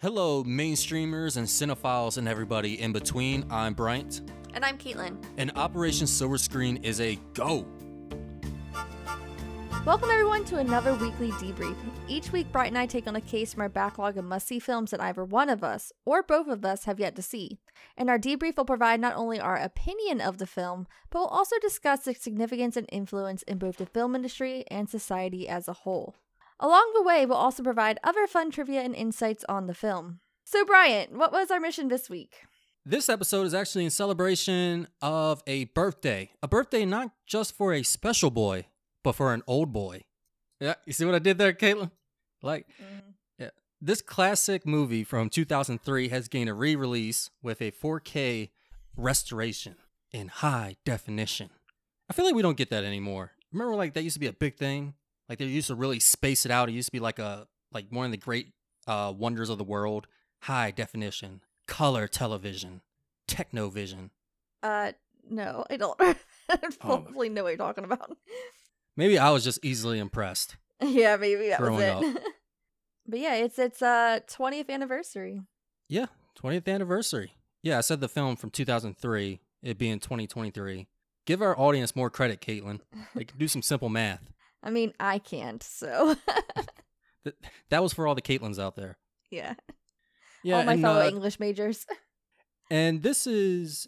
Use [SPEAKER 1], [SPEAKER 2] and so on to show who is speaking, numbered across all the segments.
[SPEAKER 1] Hello, mainstreamers and cinephiles and everybody in between. I'm Bryant,
[SPEAKER 2] And I'm Caetlynn.
[SPEAKER 1] and Operation Silver Screen is a go.
[SPEAKER 2] Welcome everyone to another weekly debrief. Each week, Bryant and I take on a case from our backlog of must see films that either one of us or both of us have yet to see. And our debrief will provide not only our opinion of the film, but will also discuss its significance and influence in both the film industry and society as a whole. Along the way, we'll also provide other fun trivia and insights on the film. So, Bryant, what was our mission this week?
[SPEAKER 1] This episode is actually in celebration of a birthday. A birthday not just for a special boy, but for an old boy. Yeah, you see what I did there, Caetlynn? Like, mm-hmm. yeah, this classic movie from 2003 has gained a re release with a 4K restoration in high definition. I feel like we don't get that anymore. Remember, like, that used to be a big thing? Like, they used to really space it out. It used to be like a, like one of the great uh, wonders of the world high definition, color television, technovision.
[SPEAKER 2] Uh, no, I don't. I probably know what you're talking about.
[SPEAKER 1] Maybe I was just easily impressed.
[SPEAKER 2] yeah, maybe that was it. but yeah, it's its uh 20th anniversary.
[SPEAKER 1] Yeah, 20th anniversary. Yeah, I said the film from 2003, it being 2023. Give our audience more credit, Caetlynn. They can do some simple math.
[SPEAKER 2] I mean, I can't, so
[SPEAKER 1] Th- That was for all the Caetlynns out there.
[SPEAKER 2] yeah.
[SPEAKER 1] Yeah,
[SPEAKER 2] All my
[SPEAKER 1] and,
[SPEAKER 2] fellow
[SPEAKER 1] uh,
[SPEAKER 2] English majors.
[SPEAKER 1] and this is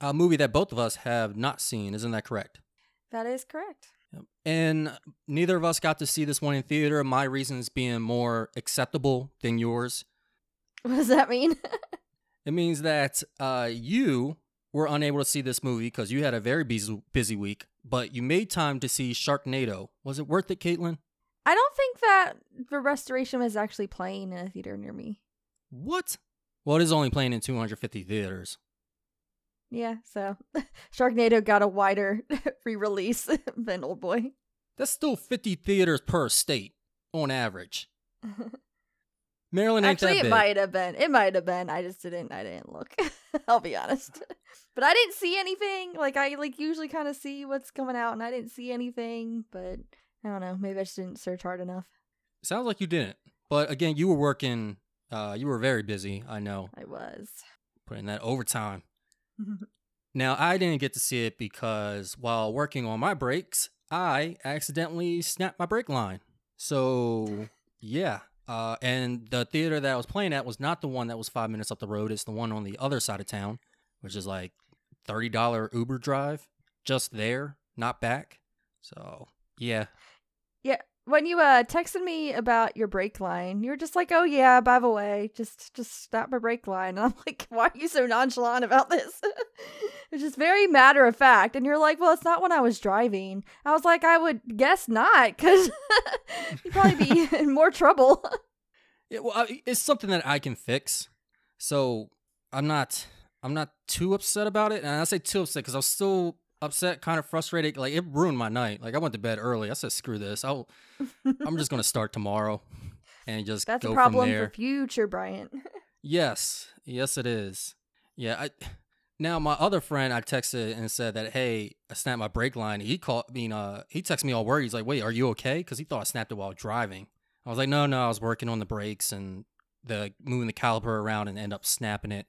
[SPEAKER 1] a movie that both of us have not seen. Isn't that correct?
[SPEAKER 2] That is correct.
[SPEAKER 1] And neither of us got to see this one in theater. My reasons being more acceptable than yours.
[SPEAKER 2] What does that mean?
[SPEAKER 1] It means that uh, you were unable to see this movie because you had a very busy, busy week, but you made time to see Sharknado. Was it worth it, Caetlynn?
[SPEAKER 2] I don't think that the restoration was actually playing in a theater near me.
[SPEAKER 1] What? Well, it is only playing in 250 theaters.
[SPEAKER 2] Yeah, so Sharknado got a wider re-release than Oldboy.
[SPEAKER 1] That's still 50 theaters per state on average. Maryland
[SPEAKER 2] Actually, it might have been. It might have been. I just didn't. I didn't look. I'll be honest. But I didn't see anything. Like I like usually kind of see what's coming out, and I didn't see anything. But I don't know. Maybe I just didn't search hard enough.
[SPEAKER 1] Sounds like you didn't. But again, you were working. Uh, you were very busy. I know,
[SPEAKER 2] I was.
[SPEAKER 1] putting that overtime. Now, I didn't get to see it because while working on my brakes, I accidentally snapped my brake line. So, yeah. Uh, and the theater that I was playing at was not the one that was five minutes up the road. It's the one on the other side of town, which is like $30 Uber drive just there, not back. So, yeah.
[SPEAKER 2] yeah. When you uh texted me about your brake line, you were just like, "Oh yeah, by the way, just just stop my brake line." And I'm like, "Why are you so nonchalant about this?" it's just very matter of fact. And you're like, "Well, it's not when I was driving." I was like, "I would guess not, because you'd probably be in more trouble."
[SPEAKER 1] Yeah, well, I- it's something that I can fix. So I'm not, I'm not too upset about it. And I say too upset because I was still upset, kind of frustrated. Like it ruined my night. Like I went to bed early. I said, screw this. I'll, I'm just gonna start tomorrow, and just
[SPEAKER 2] That's a problem for future Bryant.
[SPEAKER 1] Yes, yes, it is. Yeah, I. Now my other friend, I texted and said that, hey, I snapped my brake line. He called, I mean, uh, he texted me all worried. He's like, wait, are you okay? Because he thought I snapped it while driving. I was like, no, no, I was working on the brakes and the moving the caliper around and end up snapping it.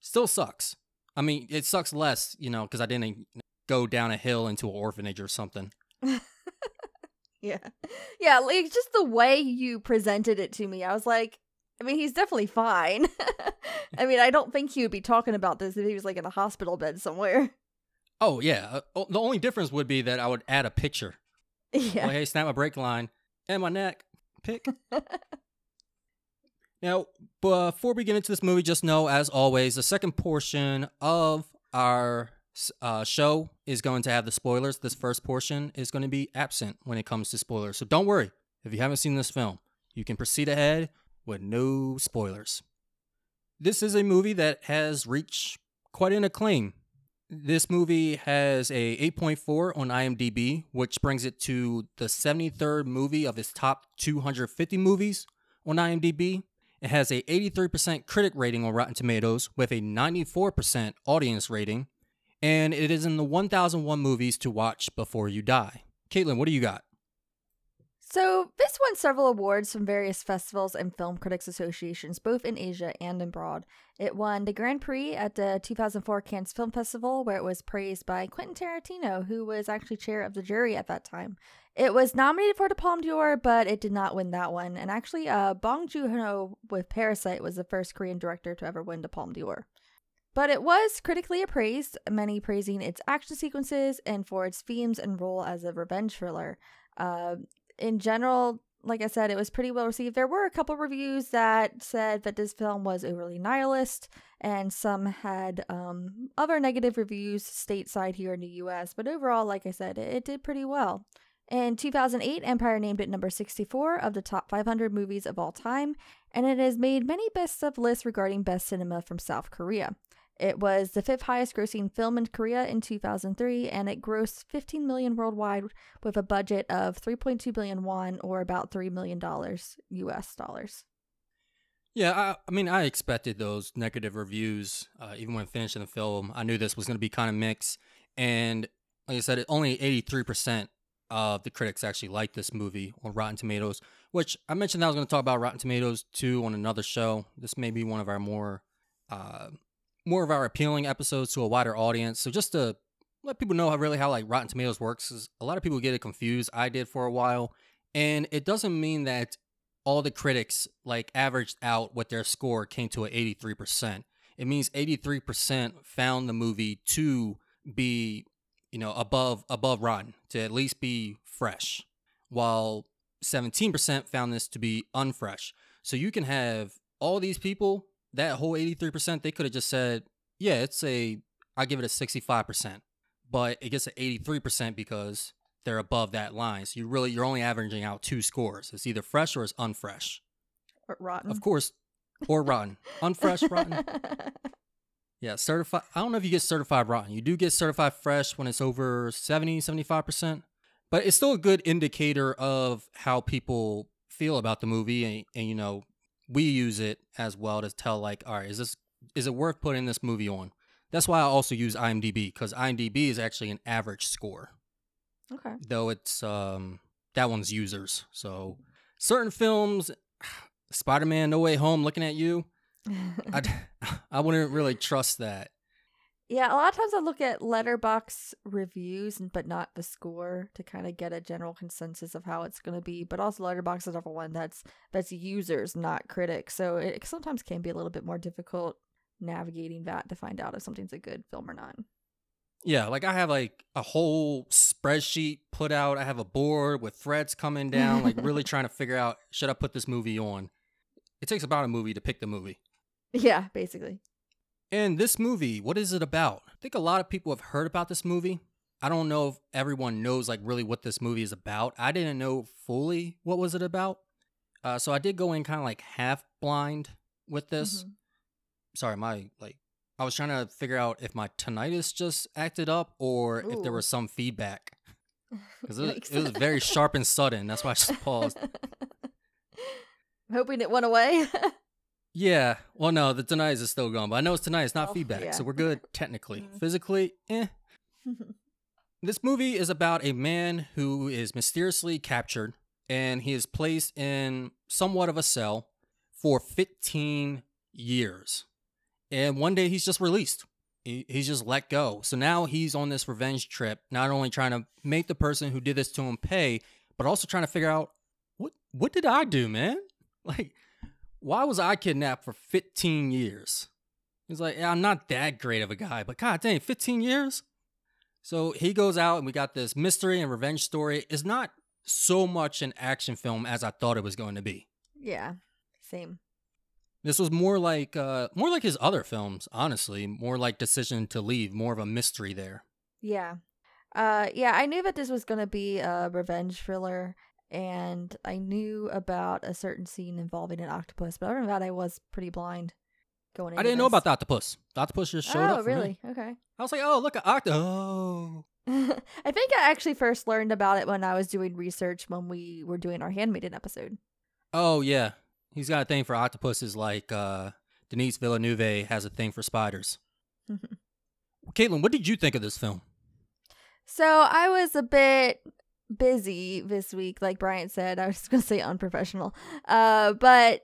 [SPEAKER 1] Still sucks. I mean, it sucks less, you know, because I didn't go down a hill into an orphanage or something.
[SPEAKER 2] yeah, yeah, like just the way you presented it to me, I was like, I mean, he's definitely fine. I mean, I don't think he would be talking about this if he was like in a hospital bed somewhere.
[SPEAKER 1] Oh yeah, uh, the only difference would be that I would add a picture.
[SPEAKER 2] Yeah.
[SPEAKER 1] Like, hey, snap my brake line and my neck. Pic. Now, before we get into this movie, just know, as always, the second portion of our uh, show is going to have the spoilers. This first portion is going to be absent when it comes to spoilers. So don't worry. If you haven't seen this film, you can proceed ahead with no spoilers. This is a movie that has reached quite an acclaim. This movie has a 8.4 on IMDb, which brings it to the 73rd movie of its top 250 movies on IMDb. It has a 83% critic rating on Rotten Tomatoes with a 94% audience rating, and it is in the 1001 movies to watch before you die. Caetlynn, what do you got?
[SPEAKER 2] So, this won several awards from various festivals and film critics associations, both in Asia and abroad. It won the Grand Prix at the 2004 Cannes Film Festival, where it was praised by Quentin Tarantino, who was actually chair of the jury at that time. It was nominated for the Palme d'Or, but it did not win that one. And actually, uh, Bong Joon-ho with Parasite was the first Korean director to ever win the Palme d'Or. But it was critically appraised, many praising its action sequences and for its themes and role as a revenge thriller. Uh, in general, like I said, it was pretty well received. There were a couple reviews that said that this film was overly nihilist, and some had um, other negative reviews stateside here in the US. But overall, like I said, it, it did pretty well. In 2008, Empire named it number 64 of the top 500 movies of all time, and it has made many best of lists regarding best cinema from South Korea. It was the fifth highest grossing film in Korea in 2003 and it grossed 15 million worldwide with a budget of 3.2 billion won or about 3 million dollars US dollars.
[SPEAKER 1] Yeah, I, I, mean, I expected those negative reviews uh, even when finishing the film. I knew this was going to be kind of mixed. And like I said, only 83% of the critics actually liked this movie on Rotten Tomatoes, which I mentioned I was going to talk about Rotten Tomatoes too on another show. This may be one of our more uh, more of our appealing episodes to a wider audience. So just to let people know how really how like Rotten Tomatoes works is a lot of people get it confused. I did for a while, and it doesn't mean that all the critics like averaged out what their score came to at 83%. It means 83% found the movie to be, you know, above above rotten, to at least be fresh, while 17% found this to be unfresh. So you can have all these people that whole 83%, they could have just said, yeah, it's a, I give it a 65%, but it gets an 83% because they're above that line. So you really, you're only averaging out two scores. It's either fresh or it's unfresh.
[SPEAKER 2] Or rotten.
[SPEAKER 1] Of course, or rotten. unfresh, rotten. Yeah, certified. I don't know if you get certified rotten. You do get certified fresh when it's over 70, 75%, but it's still a good indicator of how people feel about the movie and, and you know, we use it as well to tell like, all right, is this is it worth putting this movie on? That's why I also use IMDb because IMDb is actually an average score.
[SPEAKER 2] Okay.
[SPEAKER 1] Though it's um that one's users. So certain films, Spider-Man: No Way Home, looking at you, I I wouldn't really trust that.
[SPEAKER 2] Yeah, a lot of times I look at Letterboxd reviews, but not the score to kind of get a general consensus of how it's going to be. But also, Letterboxd is another one that's that's users, not critics, so it sometimes can be a little bit more difficult navigating that to find out if something's a good film or not.
[SPEAKER 1] Yeah, like I have like a whole spreadsheet put out. I have a board with threads coming down, like really trying to figure out should I put this movie on. It takes about a movie to pick the movie.
[SPEAKER 2] Yeah, basically.
[SPEAKER 1] And this movie, what is it about? I think a lot of people have heard about this movie. I don't know if everyone knows like really what this movie is about. I didn't know fully what was it about. Uh, so I did go in kind of like half blind with this. Mm-hmm. Sorry, my like I was trying to figure out if my tinnitus just acted up or Ooh. if there was some feedback. Because it, it was very sharp and sudden. That's why I just paused.
[SPEAKER 2] I'm hoping it went away.
[SPEAKER 1] Yeah. Well, no, the tinnitus is still going, but I know it's tonight. It's not oh, feedback, yeah. so we're good technically. Mm-hmm. Physically, eh. this movie is about a man who is mysteriously captured, and he is placed in somewhat of a cell for 15 years. And one day he's just released. He, he's just let go. So now he's on this revenge trip, not only trying to make the person who did this to him pay, but also trying to figure out what what did I do, man? Like why was I kidnapped for 15 years? He's like, yeah, I'm not that great of a guy, but god dang, 15 years? So he goes out and we got this mystery and revenge story. It's not so much an action film as I thought it was going to be.
[SPEAKER 2] Yeah, same.
[SPEAKER 1] This was more like uh more like his other films, honestly, more like Decision to Leave, more of a mystery there.
[SPEAKER 2] Yeah. Uh yeah, I knew that this was going to be a revenge thriller and I knew about a certain scene involving an octopus, but other than that, I was pretty blind going. I
[SPEAKER 1] didn't
[SPEAKER 2] this.
[SPEAKER 1] know about the octopus. The octopus just showed
[SPEAKER 2] oh,
[SPEAKER 1] up.
[SPEAKER 2] Oh, really?
[SPEAKER 1] Me.
[SPEAKER 2] Okay.
[SPEAKER 1] I was like, oh, look, at octopus. Oh.
[SPEAKER 2] I think I actually first learned about it when I was doing research when we were doing our handmaiden episode.
[SPEAKER 1] Oh yeah, he's got a thing for octopuses, like uh, Denis Villeneuve has a thing for spiders. Caetlynn, what did you think of this film?
[SPEAKER 2] So I was a bit busy this week, like Bryant said. I was going to say unprofessional. Uh, but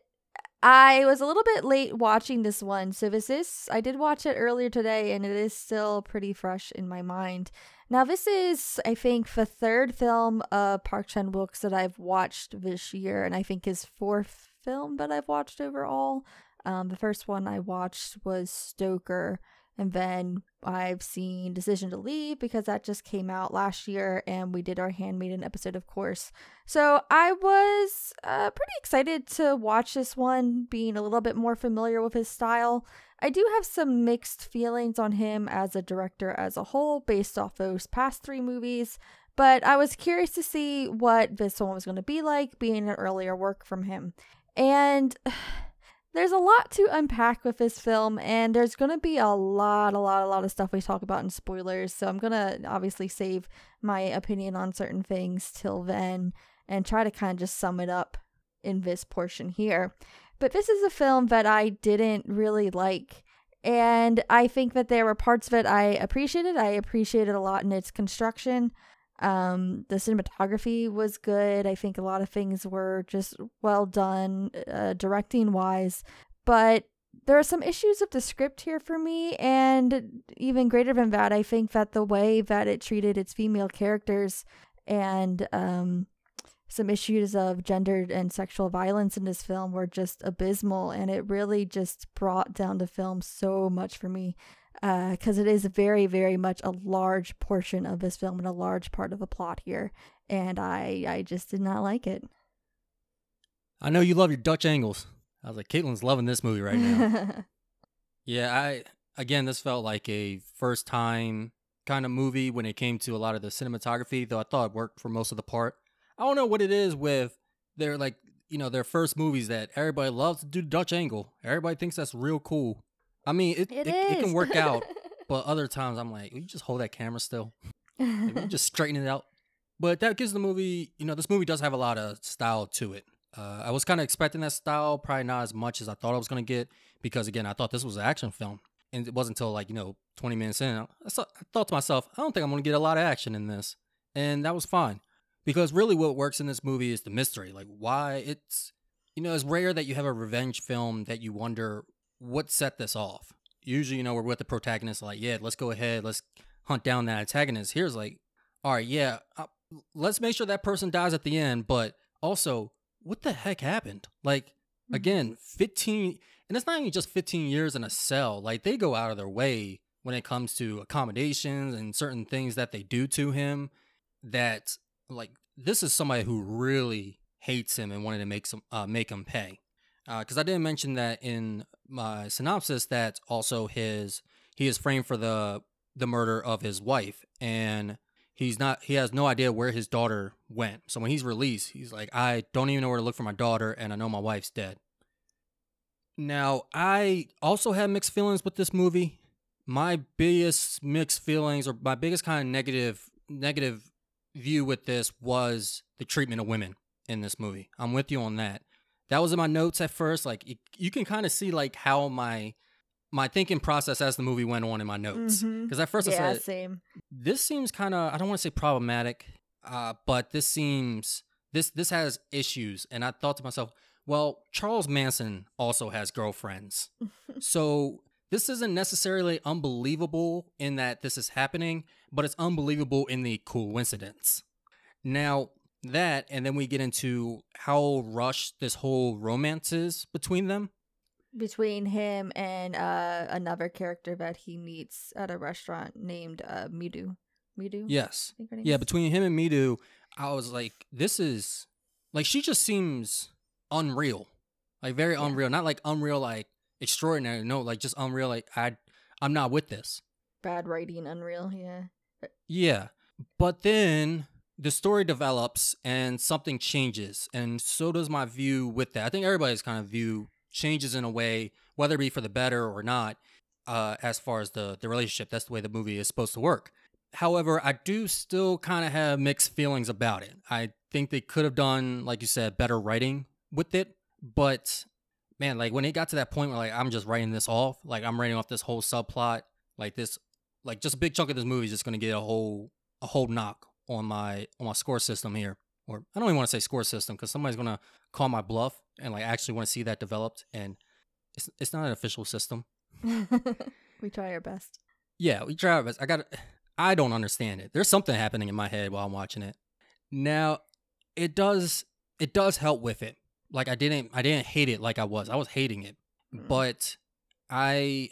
[SPEAKER 2] I was a little bit late watching this one. So this is, I did watch it earlier today and it is still pretty fresh in my mind. Now, this is, I think, the third film of Park Chan Wook's that I've watched this year, and I think his fourth film that I've watched overall. Um, the first one I watched was Stoker, and then I've seen Decision to Leave because that just came out last year, and we did our Handmaiden episode, of course. So I was uh, pretty excited to watch this one, being a little bit more familiar with his style. I do have some mixed feelings on him as a director as a whole based off those past three movies, but I was curious to see what this one was going to be like, being an earlier work from him. And there's a lot to unpack with this film, and there's going to be a lot, a lot, a lot of stuff we talk about in spoilers. So I'm going to obviously save my opinion on certain things till then and try to kind of just sum it up in this portion here. But this is a film that I didn't really like. And I think that there were parts of it I appreciated. I appreciated a lot in its construction. Um, the cinematography was good. I think a lot of things were just well done, uh, directing wise. But there are some issues of the script here for me. And even greater than that, I think that the way that it treated its female characters and um, some issues of gendered and sexual violence in this film were just abysmal and it really just brought down the film so much for me because uh, it is very very much a large portion of this film and a large part of the plot here and i i just did not like it
[SPEAKER 1] i know you love your dutch angles i was like caetlynn's loving this movie right now yeah i again this felt like a first time kind of movie when it came to a lot of the cinematography though i thought it worked for most of the part I don't know what it is with their like you know their first movies that everybody loves to do Dutch angle. Everybody thinks that's real cool. I mean, it it, it, it can work out, but other times I'm like, you just hold that camera still, you just straighten it out. But that gives the movie, you know, this movie does have a lot of style to it. Uh, I was kind of expecting that style, probably not as much as I thought I was gonna get, because again, I thought this was an action film, and it wasn't until like you know 20 minutes in, I, I thought to myself, I don't think I'm gonna get a lot of action in this, and that was fine because really what works in this movie is the mystery like why it's you know it's rare that you have a revenge film that you wonder what set this off usually you know we're with the protagonist like yeah let's go ahead let's hunt down that antagonist here's like all right yeah uh, let's make sure that person dies at the end but also what the heck happened like mm-hmm. again 15 and it's not even just 15 years in a cell like they go out of their way when it comes to accommodations and certain things that they do to him that like this is somebody who really hates him and wanted to make some uh, make him pay. Because uh, I didn't mention that in my synopsis that also his he is framed for the the murder of his wife and he's not he has no idea where his daughter went. So when he's released, he's like, I don't even know where to look for my daughter and I know my wife's dead. Now, I also have mixed feelings with this movie. My biggest mixed feelings or my biggest kind of negative negative view with this was the treatment of women in this movie. I'm with you on that. That was in my notes at first. Like it, you can kind of see like how my my thinking process as the movie went on in my notes. Because mm-hmm. at first yeah, I said,
[SPEAKER 2] same.
[SPEAKER 1] "This seems kind of I don't want to say problematic, uh, but this seems this this has issues." And I thought to myself, "Well, Charles Manson also has girlfriends, so this isn't necessarily unbelievable in that this is happening, but it's unbelievable in the coincidence. Now, that, and then we get into how rushed this whole romance is between them.
[SPEAKER 2] Between him and uh, another character that he meets at a restaurant named uh, Midu. Midu?
[SPEAKER 1] Yes. Yeah, between him and Midu, I was like, this is like she just seems unreal. Like very yeah. unreal. Not like unreal like extraordinary. No, like just unreal. Like I, I'm not with this.
[SPEAKER 2] Bad writing, unreal. Yeah.
[SPEAKER 1] Yeah, but then the story develops and something changes, and so does my view with that. I think everybody's kind of view changes in a way, whether it be for the better or not. Uh, as far as the the relationship, that's the way the movie is supposed to work. However, I do still kind of have mixed feelings about it. I think they could have done, like you said, better writing with it. But man, like when it got to that point where like I'm just writing this off, like I'm writing off this whole subplot, like this, like just a big chunk of this movie is just gonna get a whole a whole knock on my on my score system here, or I don't even want to say score system because somebody's gonna call my bluff and like actually want to see that developed, and it's it's not an official system.
[SPEAKER 2] we try our best.
[SPEAKER 1] Yeah, we try our best. I got I don't understand it. There's something happening in my head while I'm watching it. Now, it does it does help with it. Like I didn't I didn't hate it like I was. I was hating it.
[SPEAKER 2] Mm.
[SPEAKER 1] But I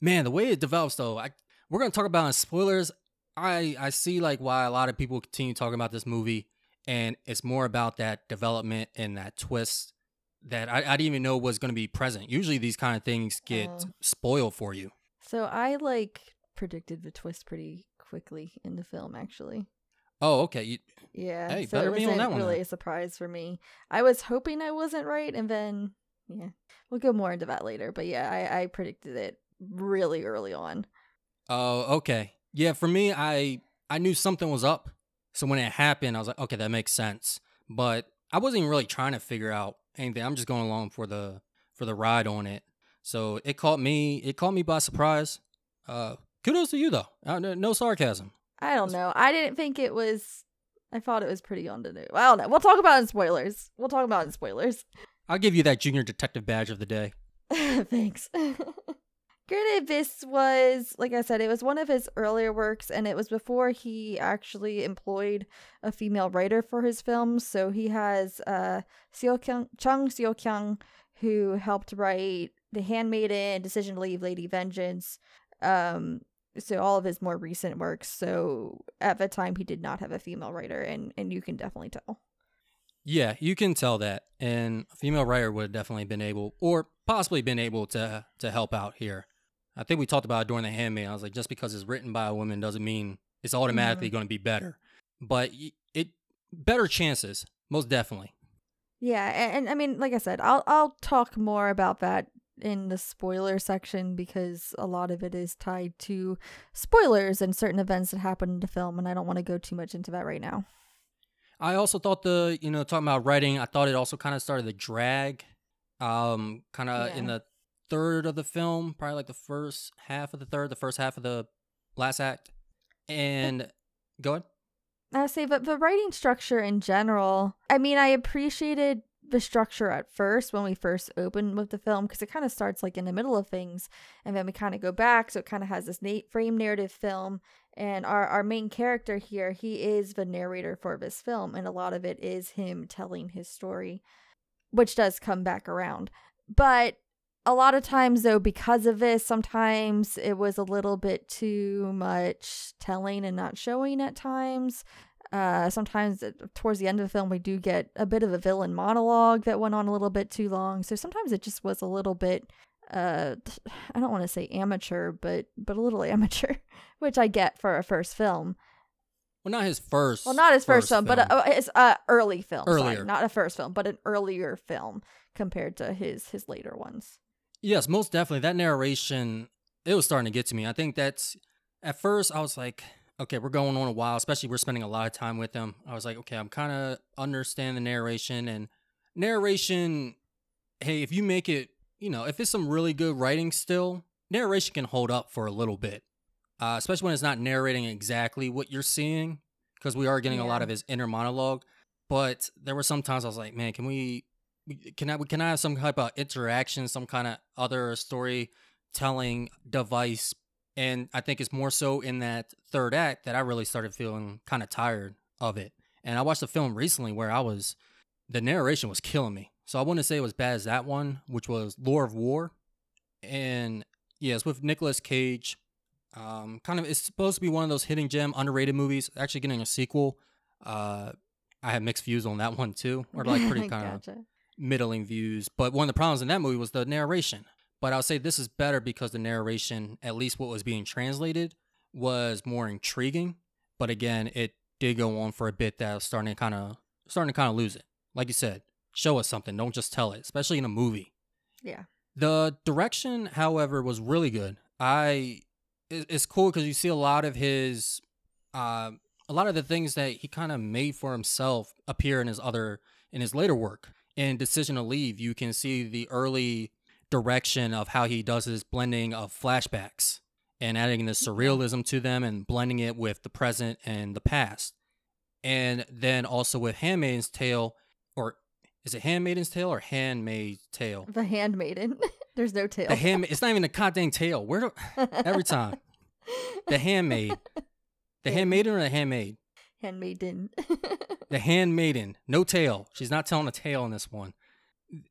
[SPEAKER 1] man, the way it develops though, I we're gonna talk about in spoilers. I I see like why a lot of people continue talking about this movie, and it's more about that development and that twist that I, I didn't even know was gonna be present. Usually these kind of things get
[SPEAKER 2] Oh.
[SPEAKER 1] spoiled for you.
[SPEAKER 2] So I like predicted the twist pretty quickly in the film, actually.
[SPEAKER 1] Oh, okay. You,
[SPEAKER 2] Yeah.
[SPEAKER 1] Hey,
[SPEAKER 2] so
[SPEAKER 1] better
[SPEAKER 2] it
[SPEAKER 1] be on that one
[SPEAKER 2] really
[SPEAKER 1] then.
[SPEAKER 2] a surprise for me. I was hoping I wasn't right, and then yeah, we'll go more into that later. But yeah, I, I predicted it really early on.
[SPEAKER 1] Oh, okay. Yeah, for me, I I knew something was up. So when it happened, I was like, okay, that makes sense. But I wasn't even really trying to figure out anything. I'm just going along for the for the ride on it. So it caught me. It caught me by surprise. Uh, kudos to you though. Uh, no, sarcasm.
[SPEAKER 2] I don't know. I didn't think it was. I thought it was pretty on the nose. I don't know. We'll talk about it in spoilers. We'll talk about it in spoilers.
[SPEAKER 1] I'll give you that junior detective badge of the day.
[SPEAKER 2] Thanks. Granted, this was, like I said, it was one of his earlier works, and it was before he actually employed a female writer for his films. So he has uh, Seo Kyung, Chung Seo Kyung, who helped write The Handmaiden, Decision to Leave, Lady Vengeance. Um, so all of his more recent works. So at the time, he did not have a female writer, and and you can definitely tell.
[SPEAKER 1] Yeah, you can tell that, and a female writer would have definitely been able, or possibly been able to to help out here. I think we talked about it during the handmaid. I was like, just because it's written by a woman doesn't mean it's automatically going to be better, but it better chances, most definitely.
[SPEAKER 2] Yeah, and, and I mean, like I said, I'll I'll talk more about that in the spoiler section because a lot of it is tied to spoilers and certain events that happen in the film, and I don't want to go too much into that right now.
[SPEAKER 1] I also thought the, you know, talking about writing, I thought it also kind of started to drag, um, kind of in the third of the film, probably like the first half of the third, the first half of the last act, and go ahead.
[SPEAKER 2] I say, but the writing structure in general, I mean, I appreciated the structure at first when we first opened with the film because it kind of starts like in the middle of things and then we kind of go back. So it kind of has this na- frame narrative film. And our, our main character here, he is the narrator for this film. And a lot of it is him telling his story, which does come back around. But a lot of times, though, because of this, sometimes it was a little bit too much telling and not showing at times. Uh, sometimes it- towards the end of the film, we do get a bit of a villain monologue that went on a little bit too long. So sometimes it just was a little bit, uh, I don't want to say amateur, but but a little amateur, which I get for a first film.
[SPEAKER 1] Well, not his first.
[SPEAKER 2] Well, not his first, film, but uh, his uh, early film. sorry.
[SPEAKER 1] Earlier.
[SPEAKER 2] not a first film, but an earlier film compared to his his later ones.
[SPEAKER 1] Yes, most definitely. That narration, it was starting to get to me. I think that's at first I was like, okay, we're going on a while, especially we're spending a lot of time with them. I was like, okay, I'm kind of understand the narration and narration. Hey, if you make it, you know, if it's some really good writing still, narration can hold up for a little bit, uh, especially when it's not narrating exactly what you're seeing, because we are getting a lot of his inner monologue. But there were some times I was like, man, can we- can I can I have some type of interaction, some kind of other storytelling device? And I think it's more so in that third act that I really started feeling kind of tired of it. And I watched a film recently where I was the narration was killing me. So I wouldn't say it was bad as that one, which was Lord of War. And yeah, with Nicolas Cage. Um, kind of it's supposed to be one of those hidden gem underrated movies. Actually getting a sequel. Uh I had mixed views on that one too. Or like pretty kind of
[SPEAKER 2] gotcha.
[SPEAKER 1] Middling views. But one of the problems in that movie was the narration. But I'll say this is better because the narration, at least what was being translated, was more intriguing. But again, it did go on for a bit that was starting to kind of starting to kind of lose it. Like you said, show us something. Don't just tell it, especially in a movie.
[SPEAKER 2] Yeah.
[SPEAKER 1] The direction, however, was really good. I it's cool because you see a lot of his, uh, a lot of the things that he kind of made for himself appear in his other in his later work. In Decision to Leave, you can see the early direction of how he does his blending of flashbacks and adding the surrealism to them and blending it with the present and the past. And then also with Handmaid's Tale, or is it Handmaid's Tale or Handmaid's Tale?
[SPEAKER 2] The handmaiden. There's no tail.
[SPEAKER 1] The hand. It's not even a goddamn tail. Where do every time the handmaid, the handmaiden or the handmaid,
[SPEAKER 2] handmaiden.
[SPEAKER 1] the handmaiden, no tail. She's not telling a tale in this one.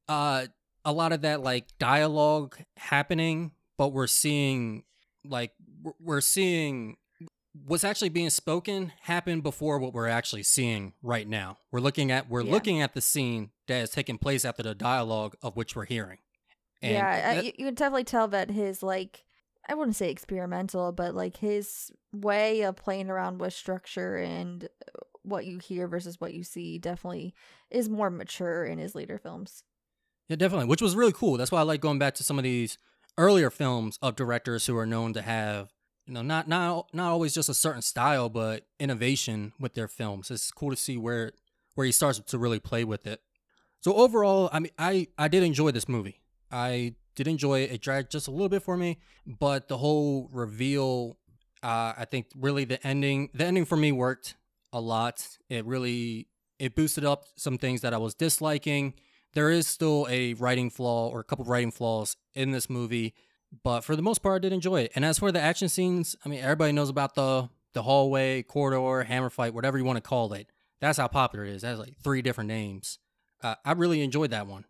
[SPEAKER 1] Uh, a lot of that like dialogue happening, but we're seeing like we're- seeing what's actually being spoken happen before what we're actually seeing right now. We're looking at we're
[SPEAKER 2] Yeah.
[SPEAKER 1] looking at the scene that is taking place after the dialogue of which we're hearing. And
[SPEAKER 2] yeah,
[SPEAKER 1] that-
[SPEAKER 2] you, you can definitely tell that his like I wouldn't say experimental, but like his way of playing around with structure and uh, what you hear versus what you see definitely is more mature in his later films.
[SPEAKER 1] Yeah, definitely, which was really cool. That's why I like going back to some of these earlier films of directors who are known to have, you know, not not not always just a certain style, but innovation with their films. It's cool to see where where he starts to really play with it. So overall, I mean, I I did enjoy this movie. I did enjoy it. It dragged just a little bit for me, but the whole reveal, uh, I think, really the ending, the ending for me worked a lot. It really it boosted up some things that I was disliking there is still a writing flaw or a couple writing flaws in this movie, but for the most part, I did enjoy it. And as for the action scenes, I mean, everybody knows about the the hallway, corridor, hammer fight, whatever you want to call it. That's how popular it is. It has like three different names. Uh, I really enjoyed that one,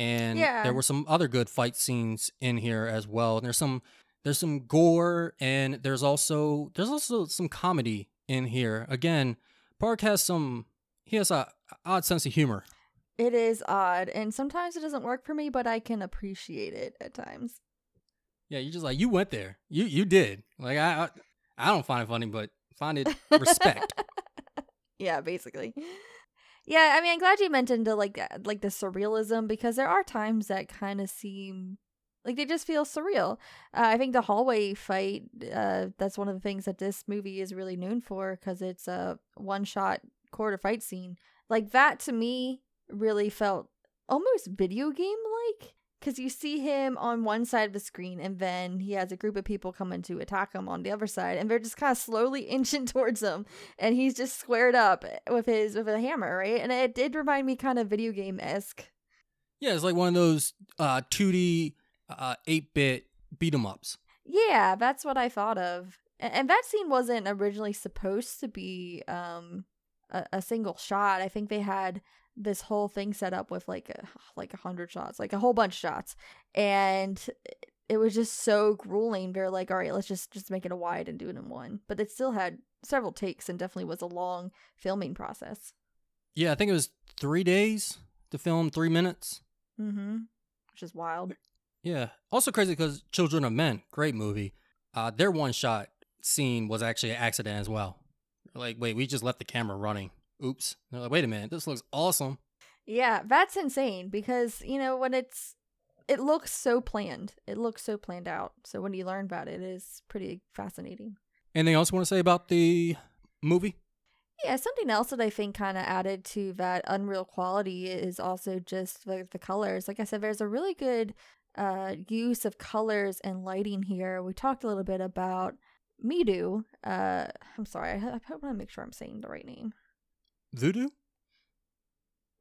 [SPEAKER 1] and
[SPEAKER 2] Yeah.
[SPEAKER 1] there were some other good fight scenes in here as well. And there's some there's some gore, and there's also there's also some comedy in here. Again, Park has some he has a odd sense of humor.
[SPEAKER 2] It is odd, and sometimes it doesn't work for me, but I can appreciate it at times.
[SPEAKER 1] Yeah, you just like you went there. You you did. Like I I, I don't find it funny, but find it respect.
[SPEAKER 2] yeah, basically. Yeah, I mean, I'm glad you mentioned the like uh, like the surrealism because there are times that kind of seem like they just feel surreal. Uh, I think the hallway fight uh, that's one of the things that this movie is really known for because it's a one shot corridor fight scene. Like that to me really felt almost video game like because you see him on one side of the screen and then he has a group of people coming to attack him on the other side and they're just kind of slowly inching towards him and he's just squared up with his with a hammer right? And it did remind me kind of video game esque
[SPEAKER 1] yeah, it's like one of those uh 2D uh 8-bit beat 'em ups.
[SPEAKER 2] yeah that's what i thought of. And that scene wasn't originally supposed to be um a, a single shot. I think they had this whole thing set up with like a, like a hundred shots like a whole bunch of shots and it was just so grueling they're like all right let's just just make it a wide and do it in one but it still had several takes and definitely was a long filming process
[SPEAKER 1] Yeah, I think it was 3 days to film 3 minutes.
[SPEAKER 2] mm-hmm which is wild
[SPEAKER 1] Yeah. Also crazy cuz Children of Men, great movie. Uh their one shot scene was actually an accident as well. Like, wait, we just left the camera running. Oops. They're like, wait a minute, this looks awesome.
[SPEAKER 2] Yeah, that's insane because, you know, when it's it looks so planned. It looks so planned out. So when you learn about it, it is pretty fascinating.
[SPEAKER 1] Anything else you want to say about the movie?
[SPEAKER 2] Yeah, something else that I think kind of added to that unreal quality is also just the, the colors. Like I said, there's a really good uh, use of colors and lighting here. We talked a little bit about Midu. Uh, I'm sorry, I, I want to make sure I'm saying the right name.
[SPEAKER 1] Voodoo?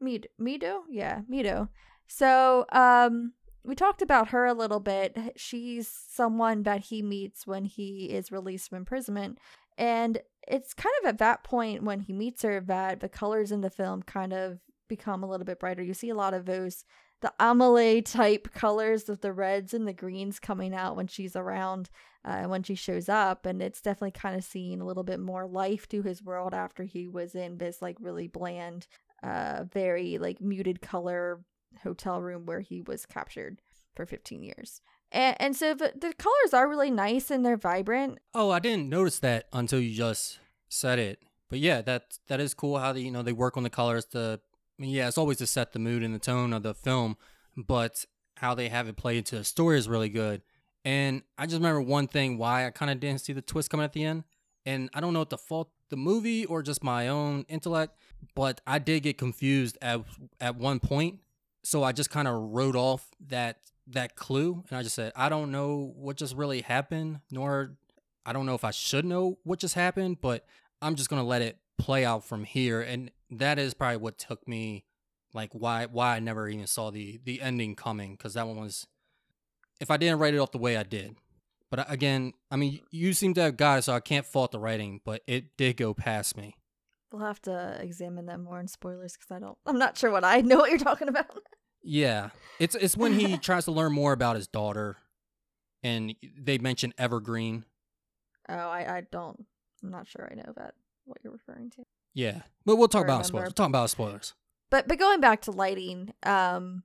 [SPEAKER 2] Mid Mido? Yeah, Mido. So, um, we talked about her a little bit. She's someone that he meets when he is released from imprisonment. And it's kind of at that point when he meets her that the colors in the film kind of become a little bit brighter. You see a lot of those, the Amelie type colors of the reds and the greens coming out when she's around, uh, when she shows up. And it's definitely kind of seeing a little bit more life to his world after he was in this like really bland uh very like muted color hotel room where he was captured for 15 years and, and so the, the colors are really nice and they're vibrant
[SPEAKER 1] Oh, I didn't notice that until you just said it. But yeah, that that is cool how they you know they work on the colors to I mean, yeah, it's always to set the mood and the tone of the film, but how they have it play into the story is really good. And I just remember one thing why I kind of didn't see the twist coming at the end. And I don't know if the fault the movie or just my own intellect, but I did get confused at at one point. So I just kind of wrote off that that clue and I just said, I don't know what just really happened, nor I don't know if I should know what just happened, but I'm just gonna let it play out from here, and that is probably what took me, like why why I never even saw the the ending coming because that one was, if I didn't write it off the way I did, but again, I mean, you seem to have got it, so I can't fault the writing, but it did go past me.
[SPEAKER 2] We'll have to examine that more in spoilers because I don't. I'm not sure what I know what you're talking about.
[SPEAKER 1] Yeah, it's it's when he tries to learn more about his daughter, and they mention Evergreen.
[SPEAKER 2] Oh, I I don't. I'm not sure I know that what you're referring to.
[SPEAKER 1] Yeah, but we'll talk about
[SPEAKER 2] remember.
[SPEAKER 1] spoilers. We'll talk about spoilers.
[SPEAKER 2] But but going back to lighting, um,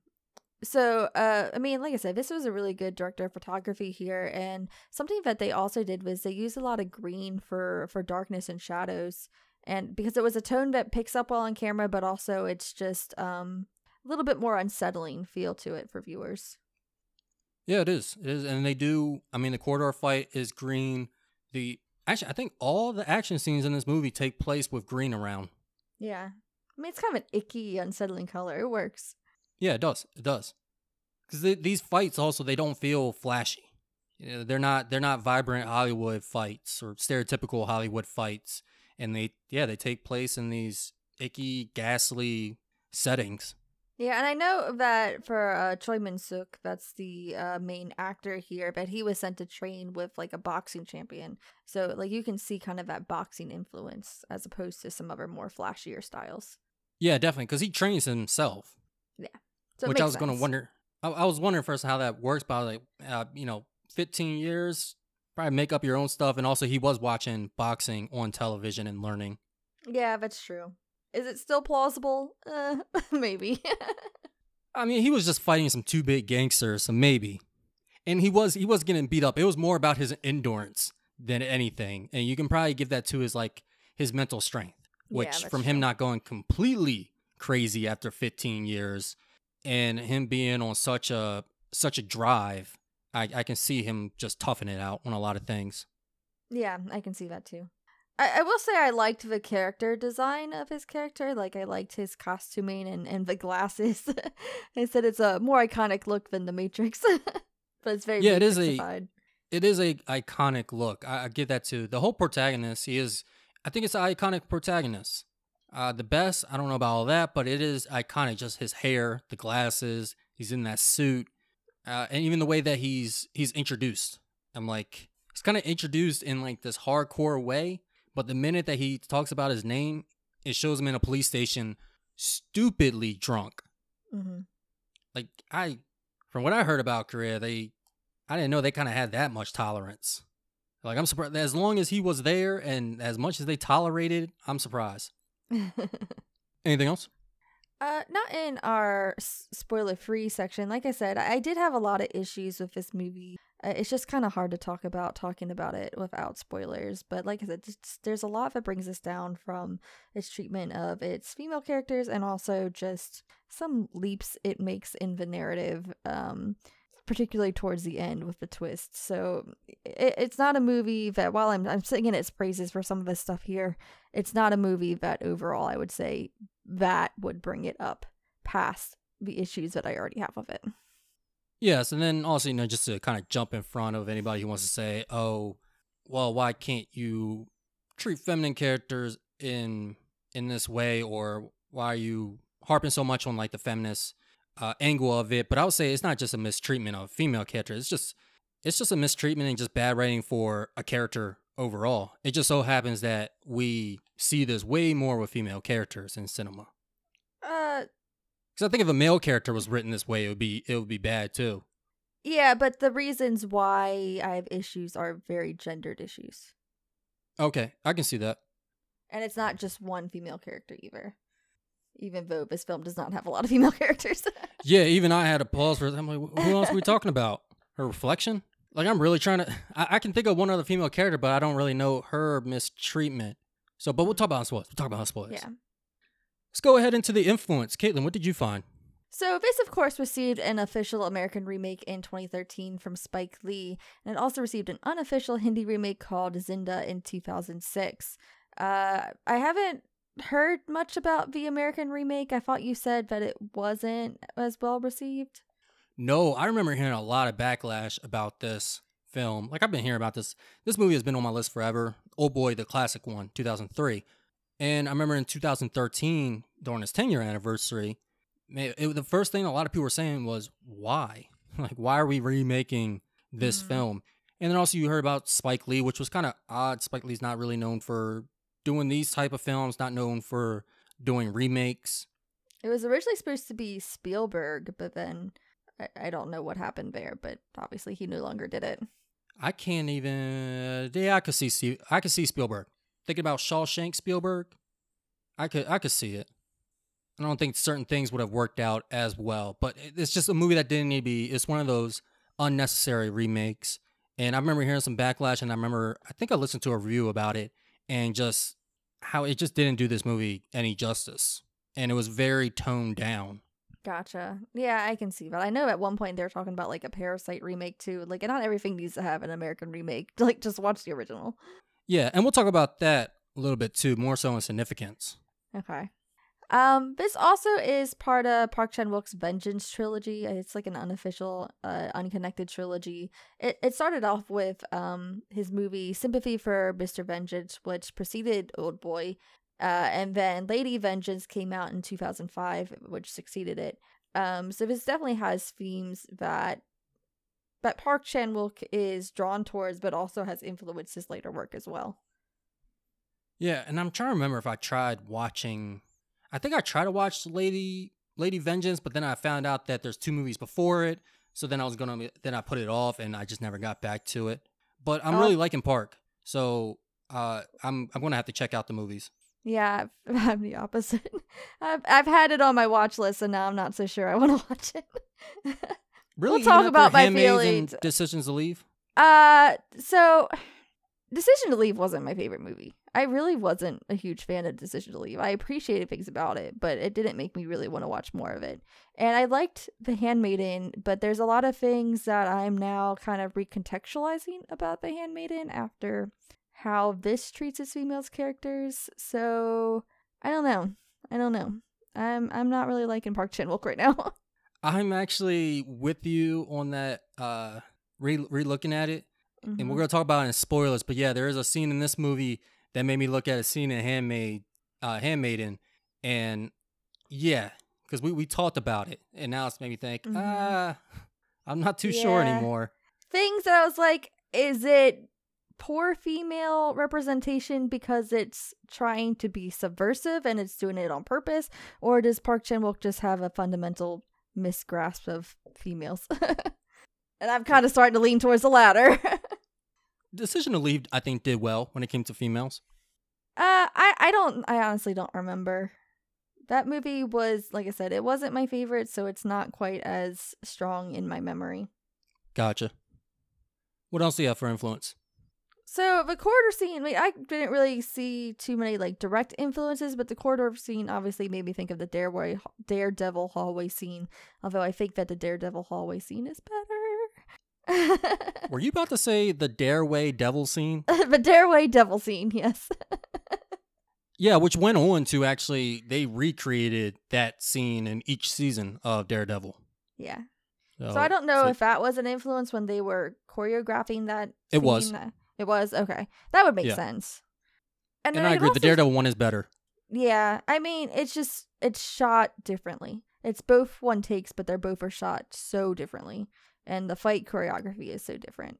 [SPEAKER 2] so uh, I mean, like I said, this was a really good director of photography here, and something that they also did was they used a lot of green for for darkness and shadows, and because it was a tone that picks up well on camera, but also it's just um a little bit more unsettling feel to it for viewers.
[SPEAKER 1] Yeah, it is. It is, and they do. I mean, the corridor fight is green. The actually, I think all the action scenes in this movie take place with green around.
[SPEAKER 2] Yeah, I mean it's kind of an icky, unsettling color. It works.
[SPEAKER 1] Yeah, it does. It does. Because these fights also they don't feel flashy. You know, they're not they're not vibrant Hollywood fights or stereotypical Hollywood fights, and they yeah they take place in these icky, ghastly settings.
[SPEAKER 2] Yeah, and I know that for uh, Choi Min-sik, that's the uh, main actor here, but he was sent to train with like a boxing champion. So like you can see kind of that boxing influence as opposed to some other more flashier styles.
[SPEAKER 1] Yeah, definitely, because he trains himself.
[SPEAKER 2] So
[SPEAKER 1] which I was going to wonder. I, I was wondering first how that works, but I was like, uh, you know, 15 years, probably make up your own stuff, and also he was watching boxing on television and learning.
[SPEAKER 2] Yeah, that's true. Is it still plausible? Uh, maybe.
[SPEAKER 1] I mean, he was just fighting some two big gangsters, so maybe. And he was he was getting beat up. It was more about his endurance than anything, and you can probably give that to his like his mental strength, which
[SPEAKER 2] that's
[SPEAKER 1] from him not going completely crazy after 15 years, and him being on such a such a drive, I, I can see him just toughing it out on a lot of things.
[SPEAKER 2] yeah, I can see that too. I, I will say I liked the character design of his character. Like I liked his costuming and, and the glasses. I said it's a more iconic look than the Matrix. but it's very
[SPEAKER 1] Yeah, it is a it is a iconic look. I, I give that to the whole protagonist. He is, I think it's an iconic protagonist. Uh, the best, I don't know about all that, but it is iconic. Just his hair, the glasses, he's in that suit, uh, and even the way that he's he's introduced. I'm like, he's kind of introduced in like this hardcore way, but the minute that he talks about his name, it shows him in a police station, stupidly drunk.
[SPEAKER 2] hmm
[SPEAKER 1] Like I, from what I heard about Korea, they, I didn't know they kind of had that much tolerance. Like I'm surprised. As long as he was there and as much as they tolerated, I'm surprised. Anything else?
[SPEAKER 2] Uh, not in our spoiler free section. Like I said, I did have a lot of issues with this movie. Uh, it's just kind of hard to talk about talking about it without spoilers. But like I said, there's a lot that brings us down from its treatment of its female characters and also just some leaps it makes in the narrative. Um, particularly towards the end with the twist. So it, it's not a movie that while I'm I'm singing its praises for some of the stuff here, it's not a movie that overall I would say that would bring it up past the issues that I already have with it.
[SPEAKER 1] Yes, and then also you know just to kind of jump in front of anybody who wants to say, oh, well, why can't you treat feminine characters in in this way, or why are you harping so much on like the feminist uh, angle of it? But I would say it's not just a mistreatment of female characters. It's just it's just a mistreatment and just bad writing for a character overall. It just so happens that we see this way more with female characters in cinema.
[SPEAKER 2] Uh
[SPEAKER 1] Because I think if a male character was written this way, it would be it would be bad too.
[SPEAKER 2] yeah, but the reasons why I have issues are very gendered issues.
[SPEAKER 1] Okay, I can see that.
[SPEAKER 2] And it's not just one female character either. Even though this film does not have a lot of female characters.
[SPEAKER 1] Yeah, even I had a pause for. I'm like, who else are we talking about? Her reflection? Like, I'm really trying to. I, I can think of one other female character, but I don't really know her mistreatment. So, but we'll talk about spoilers. We'll talk about spoilers.
[SPEAKER 2] yeah.
[SPEAKER 1] Let's go ahead into the influence. Caetlynn, what did you find?
[SPEAKER 2] So, this, of course, received an official American remake in 2013 from Spike Lee, and it also received an unofficial Hindi remake called Zinda in 2006. Uh, I haven't heard much about the American remake. I thought you said that it wasn't as well received.
[SPEAKER 1] No, I remember hearing a lot of backlash about this film. Like I've been hearing about this. This movie has been on my list forever. Oh boy, the classic one, 2003. And I remember in 2013, during his 10 year anniversary, man, it, the first thing a lot of people were saying was, why? like, why are we remaking this
[SPEAKER 2] Mhm.
[SPEAKER 1] film? And then also you heard about Spike Lee, which was kind of odd. Spike Lee's not really known for doing these type of films, not known for doing remakes.
[SPEAKER 2] It was originally supposed to be Spielberg, but then I, I don't know what happened there, but obviously he no longer did it.
[SPEAKER 1] I can't even. Yeah, I could see. I could see Spielberg thinking about Shawshank. Spielberg, I could. I could see it. I don't think certain things would have worked out as well, but it's just a movie that didn't need to be. It's one of those unnecessary remakes. And I remember hearing some backlash, and I remember I think I listened to a review about it, and just how it just didn't do this movie any justice, and it was very toned down.
[SPEAKER 2] Gotcha. Yeah, I can see that. I know at one point they were talking about like a Parasite remake too. Like, not everything needs to have an American remake. Like, just watch the original.
[SPEAKER 1] Yeah, and we'll talk about that a little bit too, more so in significance.
[SPEAKER 2] Okay. Um, this also is part of Park Chan Wook's Vengeance trilogy. It's like an unofficial, uh, unconnected trilogy. It it started off with um his movie Sympathy for Mr. Vengeance, which preceded Oldboy, uh, and then Lady Vengeance came out in two thousand five, which succeeded it. Um, so this definitely has themes that that Park Chan Wook is drawn towards, but also has influenced his later work as well.
[SPEAKER 1] Yeah, and I'm trying to remember if I tried watching. I think I tried to watch Lady Lady Vengeance, but then I found out that there's two movies before it. So then I was gonna then I put it off, and I just never got back to it. But I'm
[SPEAKER 2] Oh.
[SPEAKER 1] really liking Park, so uh, I'm I'm gonna have to check out the movies.
[SPEAKER 2] Yeah, I'm the opposite. I've I've had it on my watch list, and now I'm not so sure I want to watch it.
[SPEAKER 1] Really,
[SPEAKER 2] talk
[SPEAKER 1] even after
[SPEAKER 2] about my feelings.
[SPEAKER 1] Decisions to Leave.
[SPEAKER 2] uh, so Decision to Leave wasn't my favorite movie. I really wasn't a huge fan of Decision to Leave. I appreciated things about it, but it didn't make me really want to watch more of it. And I liked The Handmaiden, but there's a lot of things that I'm now kind of recontextualizing about The Handmaiden after how this treats its females characters. So I don't know. I don't know. I'm I'm not really liking Park Chan Wook right now.
[SPEAKER 1] I'm actually with you on that. Uh, re re looking at it, and
[SPEAKER 2] Mhm.
[SPEAKER 1] we're gonna talk about it in spoilers. But yeah, there is a scene in this movie that made me look at a scene in Handmaid, uh, Handmaiden, and yeah, because we we talked about it, and now it's made me think.
[SPEAKER 2] Mhm.
[SPEAKER 1] Ah, I'm not too sure anymore.
[SPEAKER 2] things that I was like, is it poor female representation because it's trying to be subversive and it's doing it on purpose, or does Park Chan Wook just have a fundamental misgrasp of females? and I'm kind of starting to lean towards the latter.
[SPEAKER 1] Decision to Leave, I think, did well when it came to females.
[SPEAKER 2] Uh, I I don't I honestly don't remember. That movie was like I said, it wasn't my favorite, so it's not quite as strong in my memory.
[SPEAKER 1] Gotcha. What else do you have for influence?
[SPEAKER 2] So the corridor scene, like, I didn't really see too many like direct influences, but the corridor scene obviously made me think of the Daredevil Daredevil hallway scene. Although I think that the Daredevil hallway scene is better.
[SPEAKER 1] Were you about to say the Dareway Devil scene?
[SPEAKER 2] the Daredevil Devil scene, yes.
[SPEAKER 1] Yeah, which went on to actually they recreated that scene in each season of Daredevil.
[SPEAKER 2] yeah.
[SPEAKER 1] So,
[SPEAKER 2] So I don't know
[SPEAKER 1] so-
[SPEAKER 2] if that was an influence when they were choreographing that.
[SPEAKER 1] It was.
[SPEAKER 2] It was okay. That would make
[SPEAKER 1] Yeah.
[SPEAKER 2] sense.
[SPEAKER 1] and
[SPEAKER 2] then
[SPEAKER 1] I
[SPEAKER 2] could
[SPEAKER 1] agree. The Daredevil one is better.
[SPEAKER 2] Yeah, I mean, it's just it's shot differently. It's both one takes, but they're both are shot so differently, and the fight choreography is so different.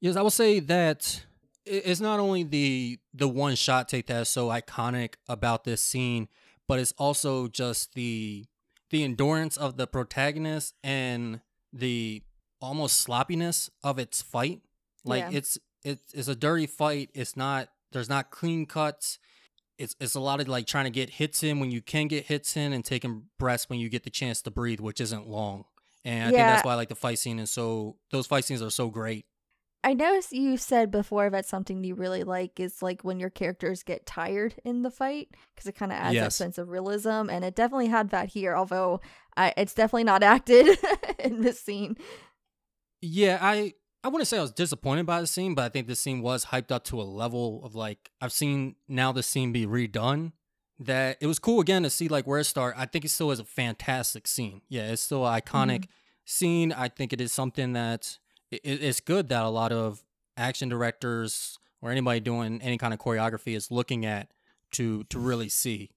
[SPEAKER 1] Yes, I will say that it's not only the the one shot take that is so iconic about this scene, but it's also just the the endurance of the protagonist and the almost sloppiness of its fight. Like
[SPEAKER 2] Yeah.
[SPEAKER 1] it's it's it's a dirty fight. It's not there's not clean cuts. It's it's a lot of like trying to get hits in when you can get hits in and taking breaths when you get the chance to breathe, which isn't long. And I think
[SPEAKER 2] Yeah.
[SPEAKER 1] that's why I like the fight scene is so those fight scenes are so great.
[SPEAKER 2] I noticed you said before that something you really like is like when your characters get tired in the fight because it kind of adds that
[SPEAKER 1] Yes.
[SPEAKER 2] sense of realism, and it definitely had that here. Although I, it's definitely not acted in this scene.
[SPEAKER 1] Yeah, I I wouldn't say I was disappointed by the scene, but I think the scene was hyped up to a level of like I've seen now the scene be redone. That it was cool again to see like where it start. I think it still is a fantastic scene. Yeah, it's still an iconic mm-hmm. scene. I think it is something that it, it's good that a lot of action directors or anybody doing any kind of choreography is looking at to to really see.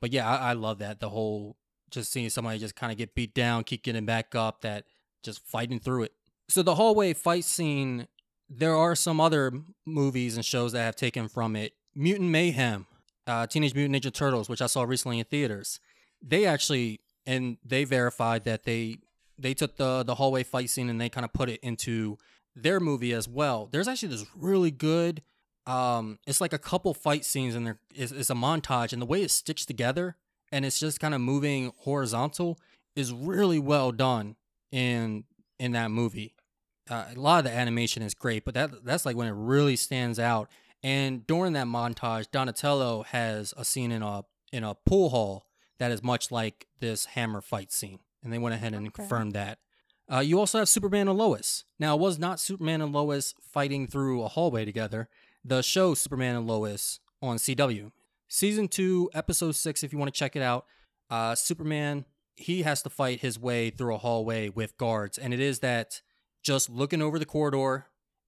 [SPEAKER 1] But yeah, I, I love that the whole just seeing somebody just kind of get beat down, keep getting back up, that just fighting through it. So the hallway fight scene, there are some other movies and shows that have taken from it. Mutant Mayhem, uh, Teenage Mutant Ninja Turtles, which I saw recently in theaters. They actually and they verified that they they took the the hallway fight scene and they kind of put it into their movie as well. There's actually this really good um it's like a couple fight scenes and there is it's a montage and the way it's stitched together and it's just kind of moving horizontal is really well done in in that movie. Uh, a lot of the animation is great, but that that's like when it really stands out. And during that montage, Donatello has a scene in a in a pool hall that is much like this hammer fight scene, and they went ahead and
[SPEAKER 2] Okay.
[SPEAKER 1] confirmed that. Uh, you also have Superman and Lois. Now, it was not Superman and Lois fighting through a hallway together. The show Superman and Lois on CW, season two, episode six. If you want to check it out, uh, Superman he has to fight his way through a hallway with guards, and it is that just looking over the corridor,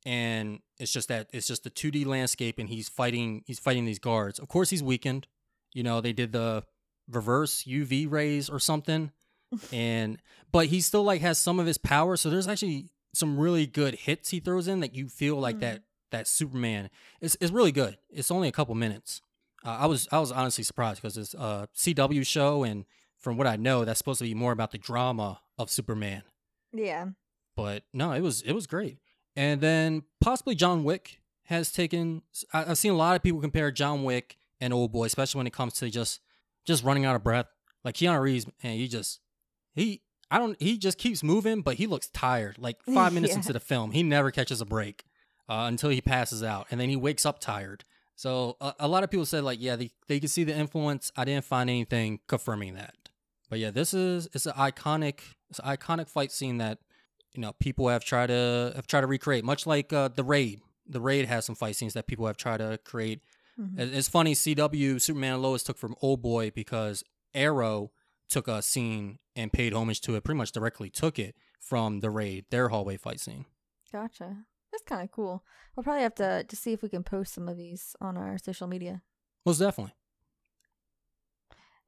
[SPEAKER 1] and it's just that it's just the 2D landscape, and he's fighting he's fighting these guards. Of course, he's weakened. You know, they did the reverse UV rays or something, and but he still like has some of his power. So there's actually some really good hits he throws in that you feel like
[SPEAKER 2] Mhm.
[SPEAKER 1] that that Superman is is really good. It's only a couple minutes. Uh, I was I was honestly surprised because it's a CW show, and from what I know, that's supposed to be more about the drama of Superman.
[SPEAKER 2] Yeah.
[SPEAKER 1] But no, it was it was great. And then possibly John Wick has taken. I've seen a lot of people compare John Wick and Oldboy, especially when it comes to just just running out of breath. Like Keanu Reeves, and he just he I don't he just keeps moving, but he looks tired. Like five minutes
[SPEAKER 2] Yeah.
[SPEAKER 1] into the film, he never catches a break uh, until he passes out, and then he wakes up tired. So a, a lot of people said like, yeah, they they can see the influence. I didn't find anything confirming that. But yeah, this is it's an iconic it's an iconic fight scene that you know people have tried to have tried to recreate, much like uh, the raid. The raid has some fight scenes that people have tried to create.
[SPEAKER 2] Mhm.
[SPEAKER 1] It's funny, CW Superman and Lois took from Oldboy because Arrow took a scene and paid homage to it. Pretty much directly took it from the raid, their hallway fight scene.
[SPEAKER 2] Gotcha. That's kind of cool. We'll probably have to to see if we can post some of these on our social media.
[SPEAKER 1] Most definitely.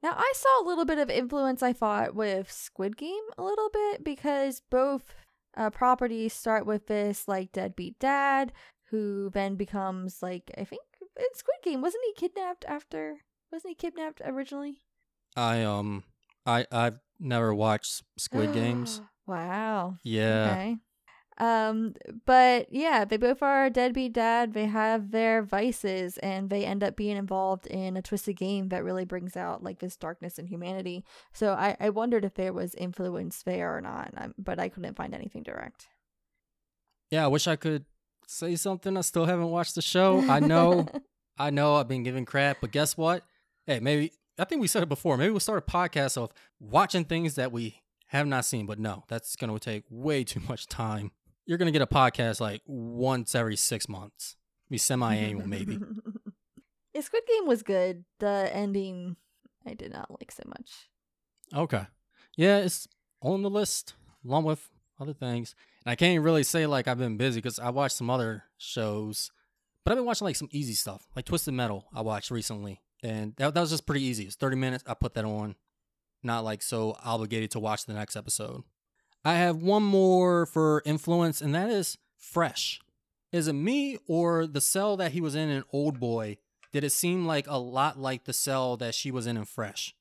[SPEAKER 2] Now, I saw a little bit of influence, I thought, with Squid Game a little bit because both uh, properties start with this, like, deadbeat dad who then becomes, like, I think in Squid Game, wasn't he kidnapped after? Wasn't he kidnapped originally?
[SPEAKER 1] I um I I've never watched Squid Games.
[SPEAKER 2] wow.
[SPEAKER 1] Yeah.
[SPEAKER 2] Okay. Um, but yeah, they both are deadbeat dad. They have their vices, and they end up being involved in a twisted game that really brings out like this darkness in humanity. So I, I wondered if there was influence there or not, but I couldn't find anything direct.
[SPEAKER 1] Yeah, I wish I could say something. I still haven't watched the show. I know I know I've been giving crap, but guess what? Hey, maybe I think we said it before. Maybe we'll start a podcast of watching things that we have not seen. But no, that's going to take way too much time. You're going to get a podcast like once every six months, be semi-annual maybe.
[SPEAKER 2] yeah, Squid Game was good. The ending I did not like so much.
[SPEAKER 1] Okay, yeah, it's on the list along with other things. And I can't really say like I've been busy because I watched some other shows, but I've been watching like some easy stuff, like Twisted Metal. I watched recently, and that, that was just pretty easy. It's 30 minutes. I put that on, not like so obligated to watch the next episode. I have one more for influence, and that is Fresh. Is it me or the cell that he was in in Oldboy? Did it seem like a lot like the cell that she was in in Fresh?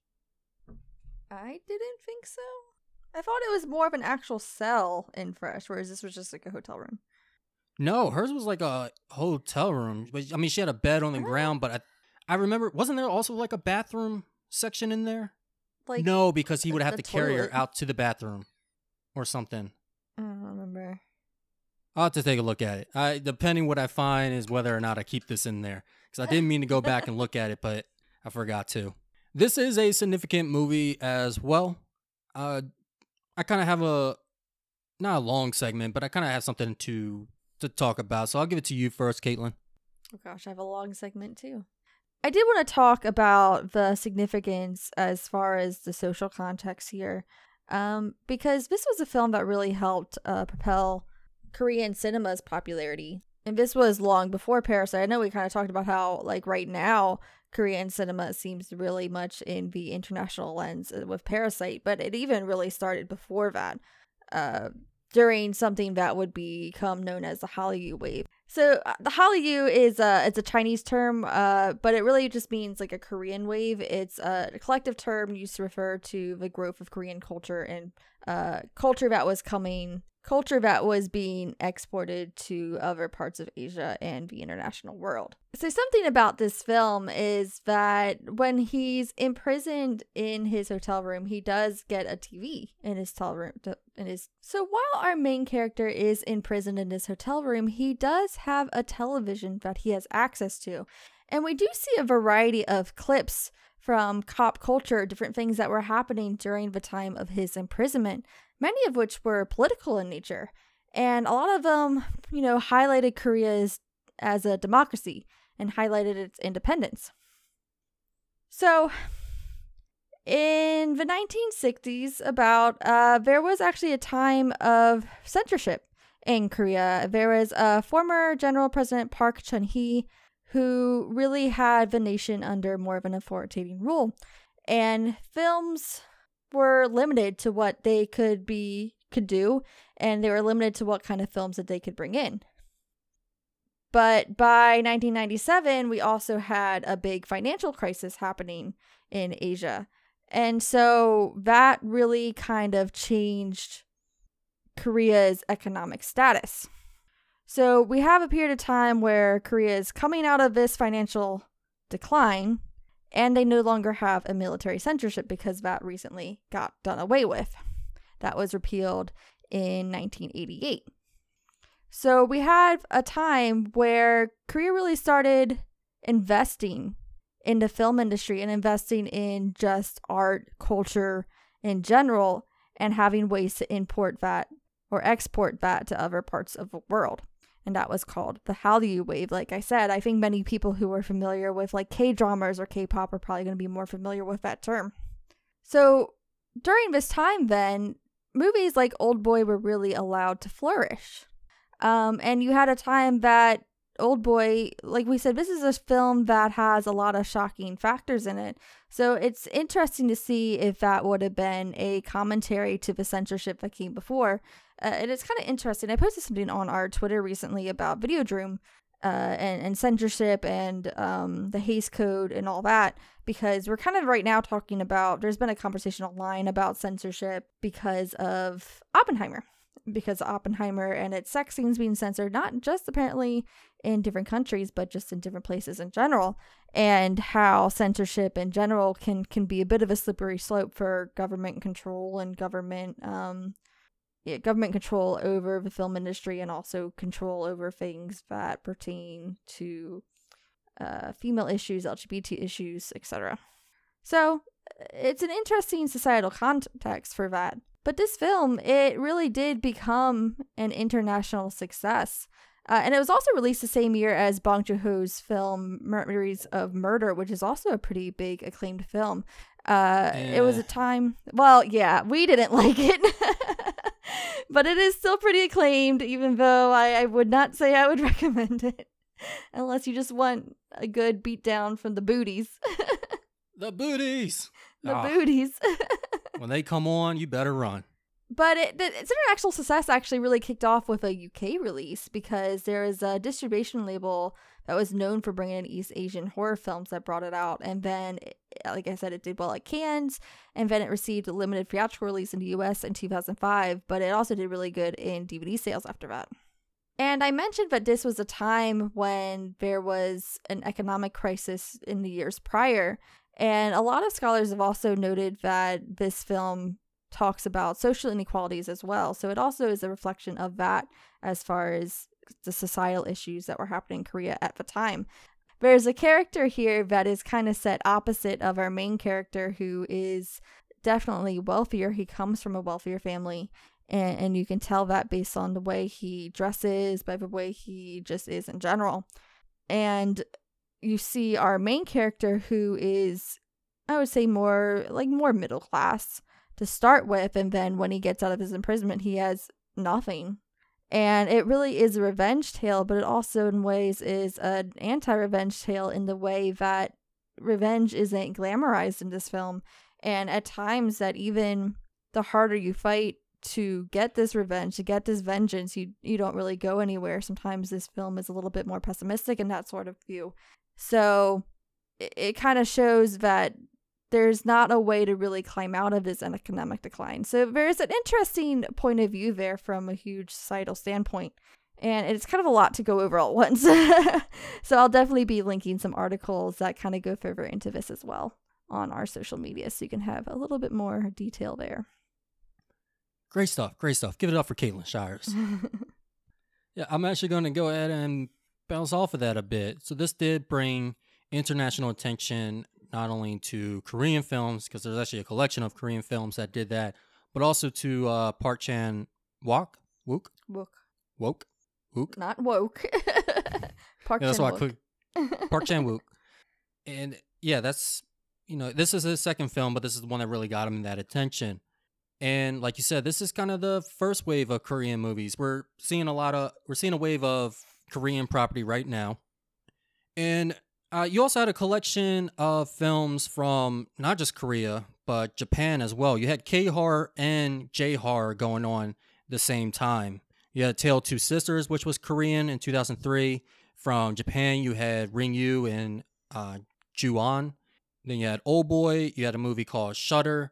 [SPEAKER 2] I didn't think so. I thought it was more of an actual cell in Fresh, whereas this was just like a hotel room.
[SPEAKER 1] No, hers was like a hotel room. But I mean, she had a bed on the
[SPEAKER 2] Oh.
[SPEAKER 1] ground. But I, I remember, wasn't there also like a bathroom section in there?
[SPEAKER 2] Like
[SPEAKER 1] no, because he
[SPEAKER 2] the-
[SPEAKER 1] would have to carry her out to the bathroom or something.
[SPEAKER 2] I don't remember.
[SPEAKER 1] I'll have to take a look at it. I, depending what I find is whether or not I keep this in there. Because I didn't mean to go back and look at it, but I forgot to. This is a significant movie as well. Uh, I kind of have a not a long segment, but I kind of have something to to talk about. So I'll give it to you first, Caetlynn.
[SPEAKER 2] Oh gosh, I have a long segment too. I did want to talk about the significance as far as the social context here, um, because this was a film that really helped uh, propel Korean cinema's popularity. and this was long before Parasite. I know we kind of talked about how, like, right now, Korean cinema seems really much in the international lens uh, with Parasite, but it even really started before that, uh, during something that would become known as the Hallyu wave. So uh, the Hallyu is a it's a Chinese term, uh, but it really just means like a Korean wave. It's a collective term used to refer to the growth of Korean culture and uh, culture that was coming culture that was being exported to other parts of Asia and the international world. So, something about this film is that when he's imprisoned in his hotel room, he does get a TV in his hotel room. In his so while our main character is imprisoned in his hotel room, he does have a television that he has access to, and we do see a variety of clips from cop culture, different things that were happening during the time of his imprisonment many of which were political in nature. And a lot of them, you know, highlighted Korea as, a democracy and highlighted its independence. So, in the 1960s, about uh, there was actually a time of censorship in Korea. There was a former General President Park Chung Hee who really had the nation under more of an authoritarian rule, and films were limited to what they could be could do and they were limited to what kind of films that they could bring in. But by 1997, we also had a big financial crisis happening in Asia. And so that really kind of changed Korea's economic status. So we have a period of time where Korea is coming out of this financial decline and they no longer have a military censorship because that recently got done away with. That was repealed in 1988. So we had a time where Korea really started investing in the film industry and investing in just art, culture in general, and having ways to import that or export that to other parts of the world and that was called the Hallyu wave. Like I said, I think many people who are familiar with like K dramas or K pop are probably going to be more familiar with that term. So during this time, then movies like Oldboy were really allowed to flourish. Um, and you had a time that Oldboy, like we said, this is a film that has a lot of shocking factors in it. So it's interesting to see if that would have been a commentary to the censorship that came before. Uh, and it's kind of interesting. I posted something on our Twitter recently about Videodrome uh, and, and censorship and um, the Hays Code and all that because we're kind of right now talking about there's been a conversation online about censorship because of Oppenheimer because Oppenheimer and its sex scenes being censored, not just apparently in different countries, but just in different places in general, and how censorship in general can can be a bit of a slippery slope for government control and government um, yeah, government control over the film industry and also control over things that pertain to uh, female issues, LGBT issues, etc. So it's an interesting societal context for that. But this film, it really did become an international success. Uh, and it was also released the same year as Bong Joon Ho's film Memories of Murder, which is also a pretty big acclaimed film. Uh, yeah. It was a time, well, yeah, we didn't like it, but it is still pretty acclaimed, even though I, I would not say I would recommend it unless you just want a good beatdown from the booties.
[SPEAKER 1] the booties!
[SPEAKER 2] The oh. booties
[SPEAKER 1] when they come on, you better run.
[SPEAKER 2] But it, its international success actually really kicked off with a UK release because there is a distribution label that was known for bringing in East Asian horror films that brought it out. And then, like I said, it did well at Cannes, and then it received a limited theatrical release in the US in 2005, but it also did really good in DVD sales after that. And I mentioned that this was a time when there was an economic crisis in the years prior, and a lot of scholars have also noted that this film talks about social inequalities as well. So it also is a reflection of that as far as the societal issues that were happening in Korea at the time. There's a character here that is kind of set opposite of our main character, who is definitely wealthier. He comes from a wealthier family. And, and you can tell that based on the way he dresses, by the way he just is in general. And you see our main character who is I would say more like more middle class to start with and then when he gets out of his imprisonment he has nothing. And it really is a revenge tale, but it also, in ways, is an anti revenge tale in the way that revenge isn't glamorized in this film. And at times, that even the harder you fight to get this revenge, to get this vengeance, you, you don't really go anywhere. Sometimes this film is a little bit more pessimistic in that sort of view. So it, it kind of shows that there's not a way to really climb out of this economic decline. So there's an interesting point of view there from a huge societal standpoint. And it's kind of a lot to go over all at once. so I'll definitely be linking some articles that kind of go further into this as well on our social media so you can have a little bit more detail there.
[SPEAKER 1] Great stuff. Great stuff. Give it up for Caetlynn Shires. yeah, I'm actually going to go ahead and bounce off of that a bit. So this did bring international attention not only to Korean films, because there's actually a collection of Korean films that did that, but also to uh, Park Chan Wook, Wook,
[SPEAKER 2] Wook,
[SPEAKER 1] Woke, Wook.
[SPEAKER 2] not woke. Park
[SPEAKER 1] Yeah, that's
[SPEAKER 2] Chan
[SPEAKER 1] why I
[SPEAKER 2] Wook.
[SPEAKER 1] clicked Park Chan Wook. And yeah, that's you know this is his second film, but this is the one that really got him that attention. And like you said, this is kind of the first wave of Korean movies. We're seeing a lot of we're seeing a wave of Korean property right now. And uh, you also had a collection of films from not just Korea, but Japan as well. You had K horror and J horror going on the same time. You had Tale of Two Sisters, which was Korean in 2003. From Japan, you had Ringu and uh, Ju-on. Then you had Oldboy. You had a movie called Shutter,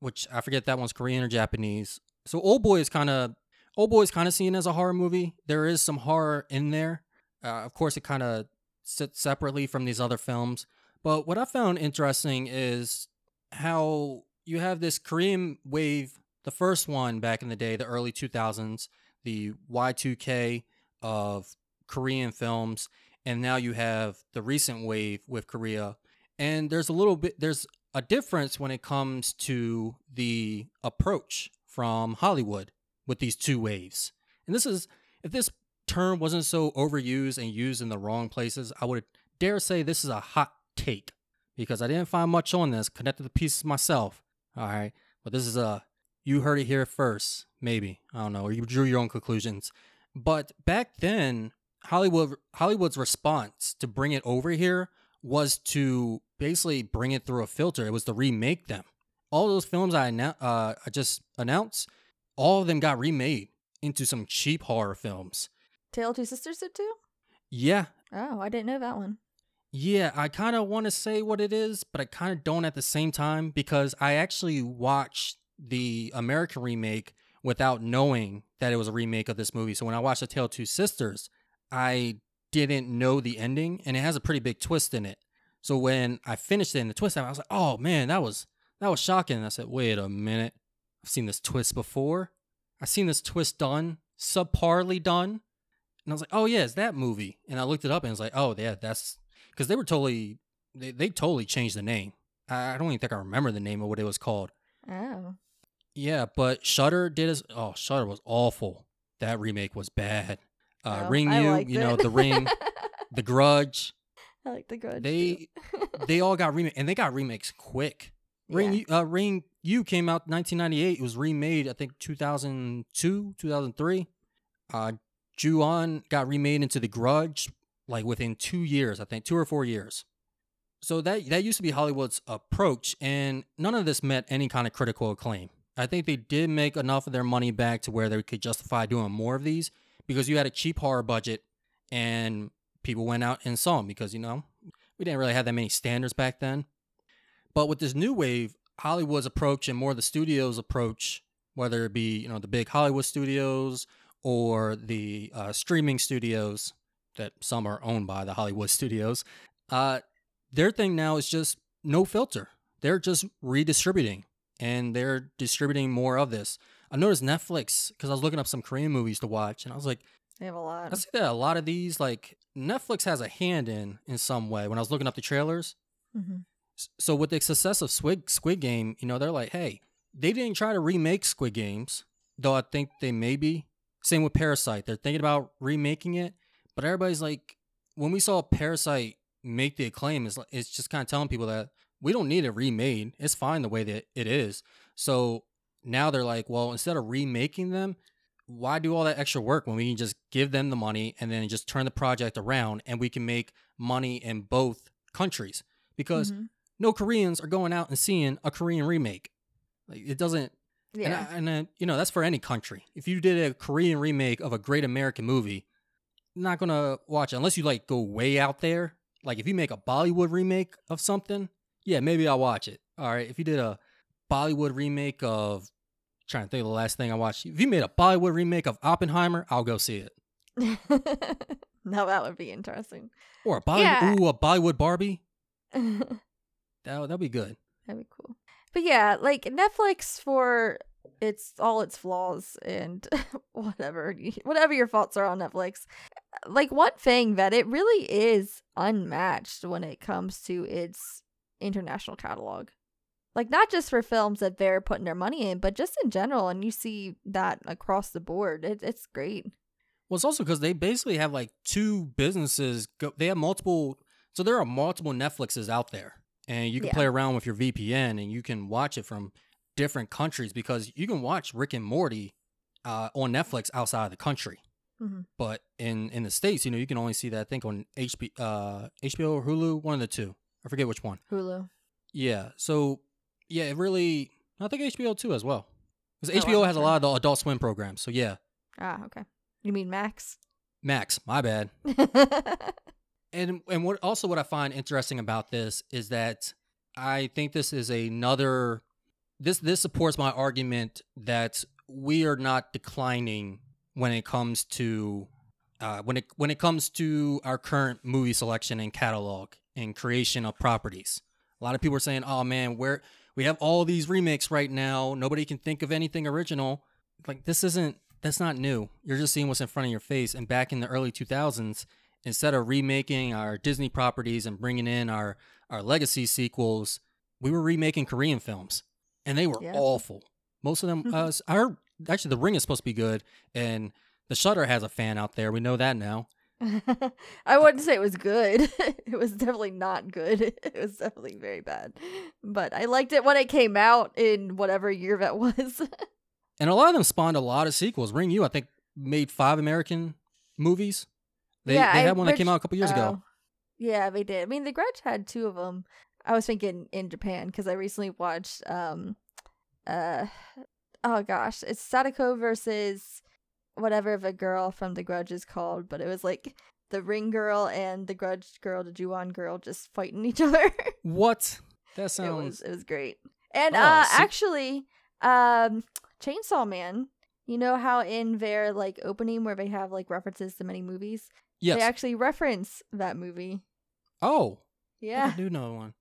[SPEAKER 1] which I forget that one's Korean or Japanese. So Oldboy is kind of Oldboy is kind of seen as a horror movie. There is some horror in there. Uh, of course, it kind of sits separately from these other films. But what I found interesting is how you have this Korean wave, the first one back in the day, the early 2000s, the Y2K of Korean films, and now you have the recent wave with Korea. And there's a little bit, there's a difference when it comes to the approach from Hollywood with these two waves. And this is, if this term wasn't so overused and used in the wrong places, I would dare say this is a hot take because I didn't find much on this, connected the pieces myself. All right. But this is a, you heard it here first, maybe. I don't know, or you drew your own conclusions. But back then, Hollywood Hollywood's response to bring it over here was to basically bring it through a filter. It was to remake them. All those films I uh, I just announced, all of them got remade into some cheap horror films.
[SPEAKER 2] Tale of Two Sisters did too?
[SPEAKER 1] Yeah,
[SPEAKER 2] Oh, I didn't know that one.
[SPEAKER 1] yeah, I kind of want to say what it is, but I kind of don't at the same time because I actually watched the American remake without knowing that it was a remake of this movie. So when I watched The Tale of Two Sisters, I didn't know the ending, and it has a pretty big twist in it. So when I finished it in the twist, I was like, "Oh man, that was that was shocking." And I said, "Wait a minute, I've seen this twist before. I've seen this twist done, subparly done." And I was like, "Oh yeah, it's that movie." And I looked it up, and it's like, "Oh yeah, that's because they were totally they, they totally changed the name. I, I don't even think I remember the name of what it was called.
[SPEAKER 2] Oh.
[SPEAKER 1] Yeah, but Shutter did as oh Shutter was awful. That remake was bad. Uh,
[SPEAKER 2] Oh, Ringu,
[SPEAKER 1] you know
[SPEAKER 2] it.
[SPEAKER 1] the Ring, The Grudge.
[SPEAKER 2] I like the grudge.
[SPEAKER 1] They they all got remake and they got remakes quick. Ring
[SPEAKER 2] Yeah.
[SPEAKER 1] U- uh, Ring U came out 1998. It was remade I think 2002, 2003. Uh, Ju-on got remade into The Grudge like within two years, I think two or four years. So that that used to be Hollywood's approach, and none of this met any kind of critical acclaim. I think they did make enough of their money back to where they could justify doing more of these because you had a cheap horror budget and people went out and saw them because you know we didn't really have that many standards back then. But with this new wave, Hollywood's approach and more the studios' approach, whether it be you know the big Hollywood studios or the uh, streaming studios that some are owned by the Hollywood studios, uh, their thing now is just no filter. They're just redistributing and they're distributing more of this. I noticed Netflix because I was looking up some Korean movies to watch, and I was like,
[SPEAKER 2] They have a lot.
[SPEAKER 1] I see that a lot of these like Netflix has a hand in in some way. When I was looking up the trailers,
[SPEAKER 2] hmm
[SPEAKER 1] so with the success of Squid Squid Game, you know, they're like, hey, they didn't try to remake Squid Games, though I think they may be. Same with Parasite, they're thinking about remaking it, but everybody's like, when we saw Parasite make the acclaim, it's like, it's just kind of telling people that we don't need it remade. It's fine the way that it is. So now they're like, well, instead of remaking them, why do all that extra work when we can just give them the money and then just turn the project around and we can make money in both countries? Because
[SPEAKER 2] Mhm.
[SPEAKER 1] no Koreans are going out and seeing a Korean remake. Like it doesn't
[SPEAKER 2] Yeah.
[SPEAKER 1] and, I, and then, you know, that's for any country. If you did a Korean remake of a great American movie, not going to watch it unless you like go way out there. Like if you make a Bollywood remake of something, yeah, maybe I'll watch it. All right. If you did a Bollywood remake of, trying to think of the last thing I watched. If you made a Bollywood remake of Oppenheimer, I'll go see it.
[SPEAKER 2] now that would be interesting.
[SPEAKER 1] Or a Bollywood,
[SPEAKER 2] Yeah.
[SPEAKER 1] ooh, a Bollywood Barbie. That that'd be good.
[SPEAKER 2] That'd be cool. But yeah, like Netflix for its all its flaws and whatever whatever your faults are on Netflix. Uh, like one thing that it really is unmatched when it comes to its international catalog. Like not just for films that they're putting their money in, but just in general and you see that across the board. It, it's great.
[SPEAKER 1] Well, it's also because they basically have like two businesses. Go, they have multiple, so there are multiple Netflixes out there, and you can
[SPEAKER 2] Yeah.
[SPEAKER 1] play around with your VPN and you can watch it from different countries because you can watch Rick and Morty uh, on Netflix outside of the country.
[SPEAKER 2] Mhm.
[SPEAKER 1] But in in the states, you know, you can only see that I think on HB, uh, HBO or Hulu, one of the two. I forget which one.
[SPEAKER 2] Hulu.
[SPEAKER 1] Yeah. So yeah, it really. I think HBO too as well, because
[SPEAKER 2] Oh,
[SPEAKER 1] HBO has a lot of the Adult Swim programs. So yeah,
[SPEAKER 2] Ah, okay. You mean Max?
[SPEAKER 1] Max, my bad. and and what also what I find interesting about this is that I think this is another this this supports my argument that we are not declining when it comes to uh, when it when it comes to our current movie selection and catalog and creation of properties. A lot of people are saying, "Oh man, where we have all these remakes right now, nobody can think of anything original." Like this isn't that's not new. You're just seeing what's in front of your face. And back in the early 2000s, instead of remaking our Disney properties and bringing in our our legacy sequels, we were remaking Korean films, and they were
[SPEAKER 2] Yeah.
[SPEAKER 1] awful. Most of them. uh, I heard actually the Ring is supposed to be good, and the Shutter has a fan out there. We know that now.
[SPEAKER 2] I wouldn't say it was good. it was definitely not good. It was definitely very bad. But I liked it when it came out in whatever year that was.
[SPEAKER 1] And a lot of them spawned a lot of sequels. Ringu, I think, made five American movies. They,
[SPEAKER 2] Yeah,
[SPEAKER 1] they
[SPEAKER 2] I
[SPEAKER 1] had one that came out a couple years ago.
[SPEAKER 2] Oh. Yeah, they did. I mean, The Grudge had two of them. I was thinking in Japan because I recently watched um uh oh gosh, it's Sadako versus whatever the girl from The Grudge is called, but it was like the Ring Girl and the Grudge Girl, the Ju-on girl, just fighting each other.
[SPEAKER 1] What? That
[SPEAKER 2] it
[SPEAKER 1] sounds.
[SPEAKER 2] was it was great. And
[SPEAKER 1] Oh,
[SPEAKER 2] uh
[SPEAKER 1] see-
[SPEAKER 2] actually, um Chainsaw Man, you know how in their like opening where they have like references to many movies,
[SPEAKER 1] yes.
[SPEAKER 2] they actually reference that movie.
[SPEAKER 1] oh,
[SPEAKER 2] Yeah.
[SPEAKER 1] I do know one.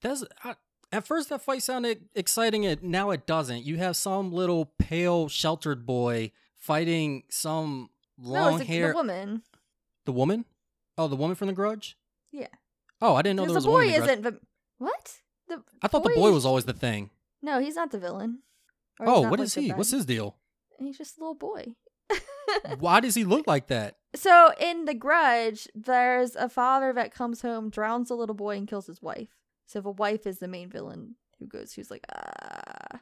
[SPEAKER 1] That's I, at first that fight sounded exciting. It now it doesn't. You have some little pale, sheltered boy fighting some long
[SPEAKER 2] a,
[SPEAKER 1] hair.
[SPEAKER 2] the woman.
[SPEAKER 1] The woman? Oh, the woman from The Grudge.
[SPEAKER 2] Yeah.
[SPEAKER 1] Oh, I didn't know there
[SPEAKER 2] the
[SPEAKER 1] was a
[SPEAKER 2] boy
[SPEAKER 1] woman. in The Grudge.
[SPEAKER 2] isn't the what? The
[SPEAKER 1] I thought the boy was always the thing.
[SPEAKER 2] No, he's not the villain. Or
[SPEAKER 1] Oh, what is he? What's his deal?
[SPEAKER 2] He's just a little boy.
[SPEAKER 1] Why does he look like that?
[SPEAKER 2] so in The Grudge, there's a father that comes home, drowns a little boy, and kills his wife. So the wife is the main villain who goes, who's like, ah.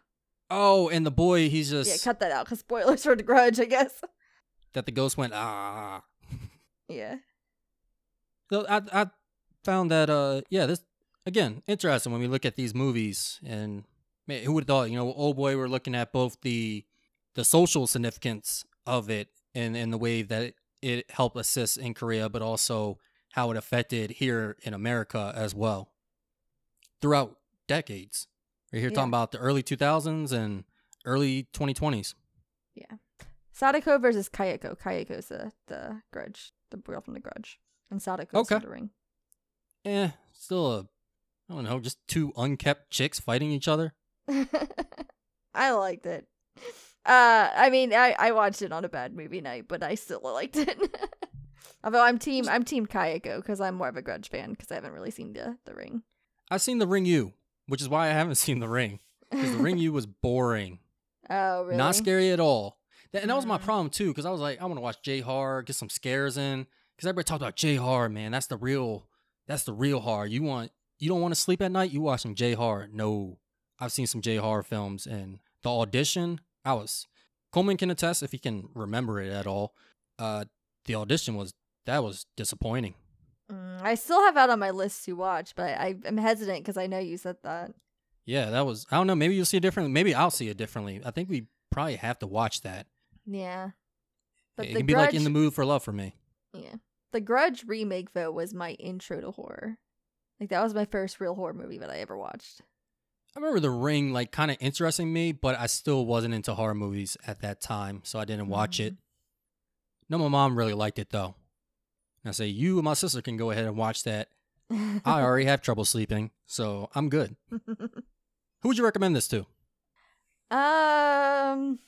[SPEAKER 1] Oh, and the boy, he's just
[SPEAKER 2] Yeah, cut that out because spoilers for The Grudge, I guess.
[SPEAKER 1] that the ghost went ah.
[SPEAKER 2] Yeah.
[SPEAKER 1] So I I found that uh yeah this again interesting when we look at these movies and man, who would have thought you know old boy we're looking at both the the social significance of it and and the way that it, it helped assist in Korea but also how it affected here in America as well throughout decades. We're here
[SPEAKER 2] Yeah.
[SPEAKER 1] talking about the early 2000s and early 2020s. Yeah.
[SPEAKER 2] Sadako versus Kayako. Kayako's the, the Grudge, the girl from The Grudge. And Sadako's
[SPEAKER 1] Okay.
[SPEAKER 2] The Ring.
[SPEAKER 1] Eh, still a I don't know, just two unkept chicks fighting each other.
[SPEAKER 2] I liked it. Uh, I mean, I, I watched it on a bad movie night, but I still liked it. Although I'm team I'm team Kayako because I'm more of a Grudge fan because I haven't really seen the the Ring.
[SPEAKER 1] I've seen The Ringu, which is why I haven't seen The Ring. Because The Ring U was boring,
[SPEAKER 2] oh really?
[SPEAKER 1] not scary at all. That, and that was my
[SPEAKER 2] Mm.
[SPEAKER 1] problem too, because I was like, I want to watch J horror, get some scares in. Because everybody talked about J horror, man. That's the real, that's the real horror. You want, you don't want to sleep at night. You watch some J horror. No, I've seen some J horror films, and the audition. I was, Coleman can attest if he can remember it at all. Uh, the audition was that was disappointing.
[SPEAKER 2] Mm, I still have out on my list to watch, but I, I'm hesitant because I know you said that.
[SPEAKER 1] Yeah, that was. I don't know. Maybe you'll see it differently. Maybe I'll see it differently. I think we probably have to watch that.
[SPEAKER 2] Yeah. But
[SPEAKER 1] it can be like in the mood for love for me.
[SPEAKER 2] Yeah. The Grudge remake though was my intro to horror. Like that was my first real horror movie that I ever watched.
[SPEAKER 1] I remember The Ring like kind of interesting me, but I still wasn't into horror movies at that time, so I didn't watch it. No, my mom really liked it though. And I say you and my sister can go ahead and watch that. I already have trouble sleeping, so I'm good. Who would you recommend this to?
[SPEAKER 2] um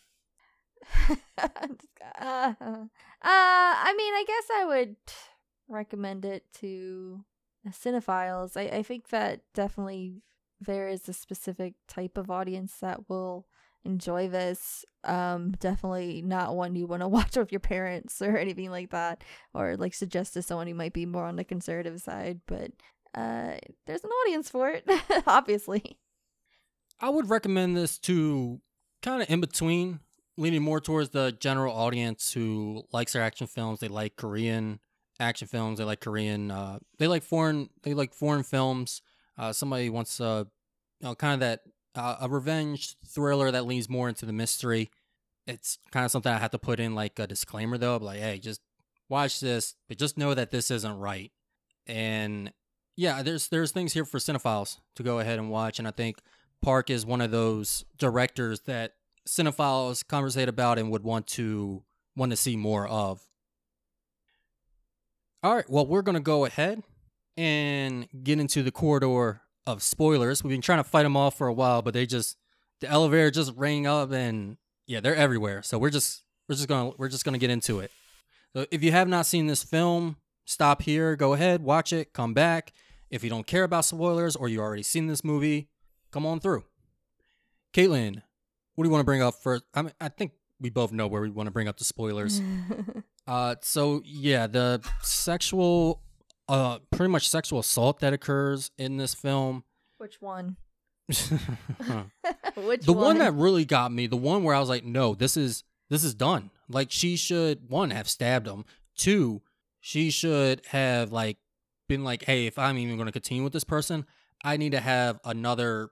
[SPEAKER 2] uh, uh, I mean, I guess I would recommend it to cinephiles. I, I think that definitely there is a specific type of audience that will enjoy this. Um, definitely not one you want to watch with your parents or anything like that, or like suggest to someone who might be more on the conservative side. But uh, there's an audience for it, obviously.
[SPEAKER 1] I would recommend this to kind of in between, leaning more towards the general audience who likes their action films. They like Korean action films. They like Korean. Uh, they like foreign. They like foreign films. Uh, somebody wants a, you know, kind of that uh, a revenge thriller that leans more into the mystery. It's kind of something I have to put in like a disclaimer though, like, hey, just watch this, but just know that this isn't right. And yeah, there's there's things here for cinephiles to go ahead and watch, and I think Park is one of those directors that cinephiles conversate about and would want to want to see more of. All right, well, we're gonna go ahead and get into the corridor of spoilers. We've been trying to fight them off for a while, but they just the elevator just rang up, and yeah, they're everywhere. So we're just we're just gonna we're just gonna get into it. So if you have not seen this film, stop here, go ahead, watch it, come back. If you don't care about spoilers or you already seen this movie, come on through. Caetlynn, what do you want to bring up first? I mean, I think we both know where we want to bring up the spoilers. Uh, so yeah, the sexual, uh, pretty much sexual assault that occurs in this film.
[SPEAKER 2] Which one?
[SPEAKER 1] the
[SPEAKER 2] Which
[SPEAKER 1] one that really got me, the one where I was like, no, this is this is done. Like she should one have stabbed him. Two, she should have like been like, hey, if I'm even going to continue with this person, I need to have another,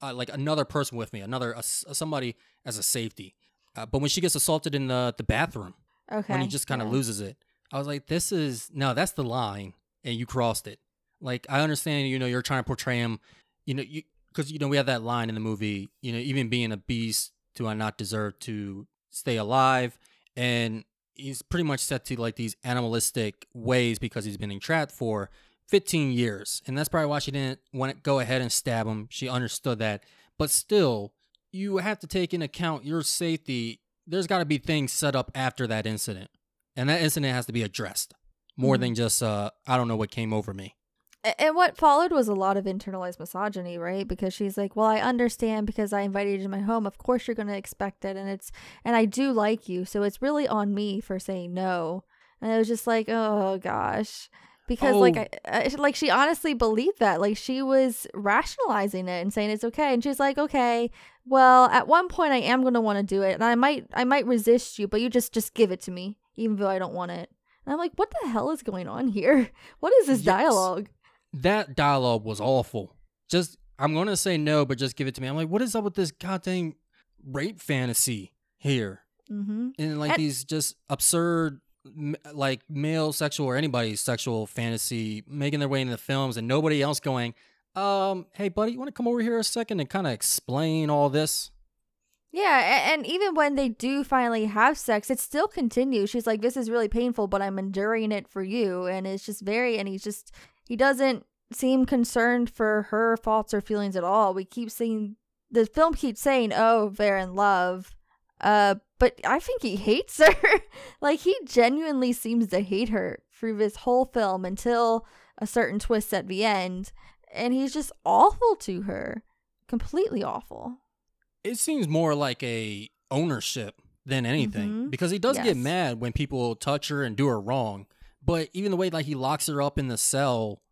[SPEAKER 1] uh, like another person with me, another uh, somebody as a safety. Uh, but when she gets assaulted in the the bathroom,
[SPEAKER 2] okay.
[SPEAKER 1] when he just kind of
[SPEAKER 2] yeah.
[SPEAKER 1] loses it. I was like, this is no, that's the line, and you crossed it. Like I understand, you know, you're trying to portray him, you know, you because you know we have that line in the movie, you know, even being a beast, do I not deserve to stay alive? And he's pretty much set to like these animalistic ways because he's been entrapped for 15 years, and that's probably why she didn't want to go ahead and stab him. She understood that, but still, you have to take into account your safety there's got to be things set up after that incident, and that incident has to be addressed more
[SPEAKER 2] Mhm.
[SPEAKER 1] than just uh, I don't know what came over me.
[SPEAKER 2] And what followed was a lot of internalized misogyny, right? Because she's like, "Well, I understand because I invited you to my home. Of course, you're going to expect it, and it's and I do like you, so it's really on me for saying no." And it was just like, "Oh gosh," because like
[SPEAKER 1] Oh.
[SPEAKER 2] I, I like she honestly believed that, like she was rationalizing it and saying it's okay, and she's like, "Okay, well, at one point I am going to want to do it, and I might I might resist you, but you just just give it to me, even though I don't want it." And I'm like, "What the hell is going on here? What is this
[SPEAKER 1] Yes.
[SPEAKER 2] dialogue?"
[SPEAKER 1] That dialogue was awful. Just I'm gonna say no, but just give it to me. I'm like, what is up with this goddamn rape fantasy here?
[SPEAKER 2] Mm-hmm.
[SPEAKER 1] And like
[SPEAKER 2] And-
[SPEAKER 1] these just absurd, like male sexual or anybody's sexual fantasy making their way into the films, and nobody else going, um, hey buddy, you want to come over here a second and kind of explain all this?
[SPEAKER 2] Yeah, and even when they do finally have sex, it still continues. She's like, "This is really painful, but I'm enduring it for you," and it's just very. And he's just he doesn't seem concerned for her faults or feelings at all. We keep seeing the film keeps saying, "Oh, they're in love," uh, but I think he hates her. like he genuinely seems to hate her through this whole film until a certain twist at the end, and he's just awful to her, completely awful.
[SPEAKER 1] It seems more like a ownership than anything
[SPEAKER 2] Mhm.
[SPEAKER 1] because he does
[SPEAKER 2] Yes.
[SPEAKER 1] get mad when people touch her and do her wrong but even the way like he locks her up in the cell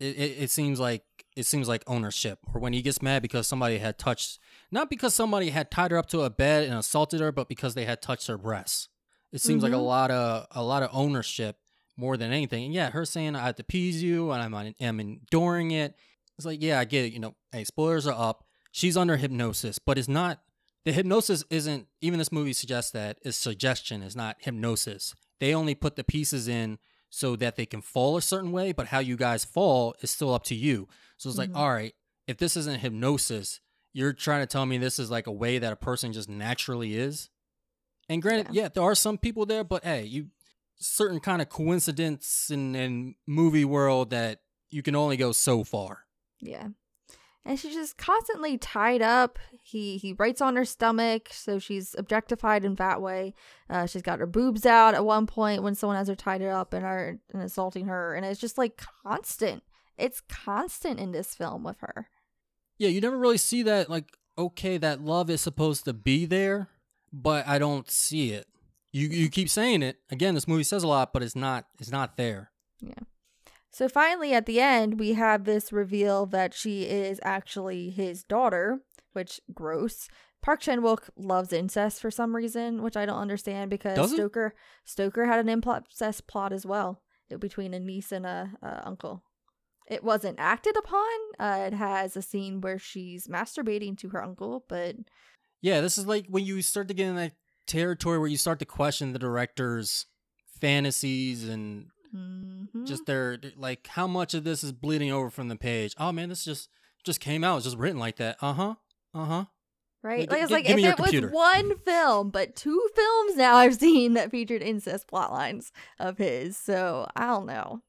[SPEAKER 1] it, it, it seems like it seems like ownership, or when he gets mad because somebody had touched, not because somebody had tied her up to a bed and assaulted her, but because they had touched her breasts. It seems like a
[SPEAKER 2] Mhm.
[SPEAKER 1] lot of a lot of ownership more than anything. And yeah, her saying I have to appease you and I'm I'm enduring it. It's like yeah, I get it. You know, hey, spoilers are up. She's under hypnosis, but it's not. The hypnosis isn't even this movie suggests that it's suggestion. It's not hypnosis. They only put the pieces in so that they can fall a certain way, but how you guys fall is still up to you. So it's like,
[SPEAKER 2] Mhm.
[SPEAKER 1] all right, if this isn't hypnosis, you're trying to tell me this is like a way that a person just naturally is. And granted, yeah, there are some people there, but hey, you certain kind of coincidence in, in movie world that you can only go so far.
[SPEAKER 2] Yeah. And she's just constantly tied up. He he writes on her stomach, so she's objectified in that way. Uh, she's got her boobs out at one point when someone has her tied up and are and assaulting her, and it's just like constant. It's constant in this film with her.
[SPEAKER 1] Yeah, you never really see that like okay, that love is supposed to be there, but I don't see it. You you keep saying it. Again, this movie says a lot, but it's not it's not there.
[SPEAKER 2] So finally, at the end, we have this reveal that she is actually his daughter, which gross. Park Chan Wook loves incest for some reason, which I don't understand because
[SPEAKER 1] Does he?
[SPEAKER 2] Stoker Stoker had an incest plot as well between a niece and a, a uncle. It wasn't acted upon. Uh, it has a scene where she's masturbating to her uncle, but
[SPEAKER 1] Yeah, this is like when you start to get in that territory where you start to question the director's fantasies and
[SPEAKER 2] mhm.
[SPEAKER 1] just their like how much of this is bleeding over from the page. Oh man, this just just came out. It's just written like that. Uh huh. Uh huh.
[SPEAKER 2] Right?
[SPEAKER 1] Like,
[SPEAKER 2] Like, it's like if it was one film, but two films now I've seen that featured incest plot lines of his. So I don't know.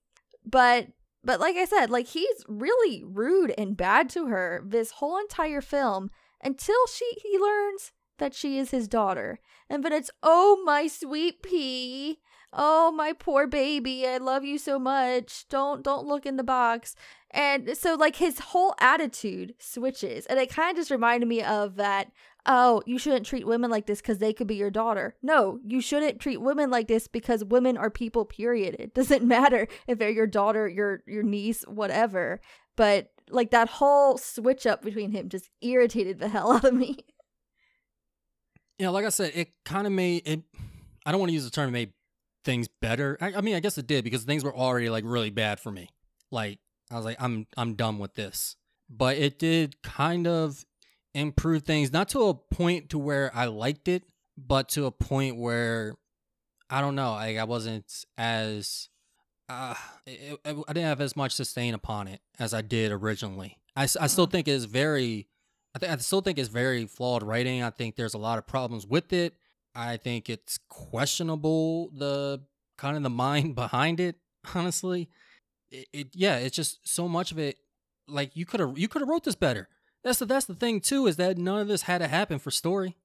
[SPEAKER 2] But but like I said, like he's really rude and bad to her this whole entire film until she he learns that she is his daughter. And then it's oh my sweet pea. Oh my poor baby. I love you so much. Don't don't look in the box. And so like his whole attitude switches. And it kind of just reminded me of that oh, you shouldn't treat women like this because they could be your daughter. No, you shouldn't treat women like this because women are people, period. It doesn't matter if they're your daughter, your your niece, whatever. But like that whole switch up between him just irritated the hell out of me.
[SPEAKER 1] Yeah, like I said, it kind of made it. I don't want to use the term made things better. I, I mean, I guess it did because things were already like really bad for me. Like I was like, I'm I'm done with this. But it did kind of improve things, not to a point to where I liked it, but to a point where I don't know, like I wasn't as uh, it, it- I didn't have as much sustain upon it as I did originally. I, I still
[SPEAKER 2] Mhm.
[SPEAKER 1] think it's very, I, th- I still think it's very flawed writing. I think there's a lot of problems with it. I think it's questionable the kind of the mind behind it. Honestly, it, it yeah, it's just so much of it. Like you could have you could have wrote this better. That's the that's the thing too is that none of this had to happen for story.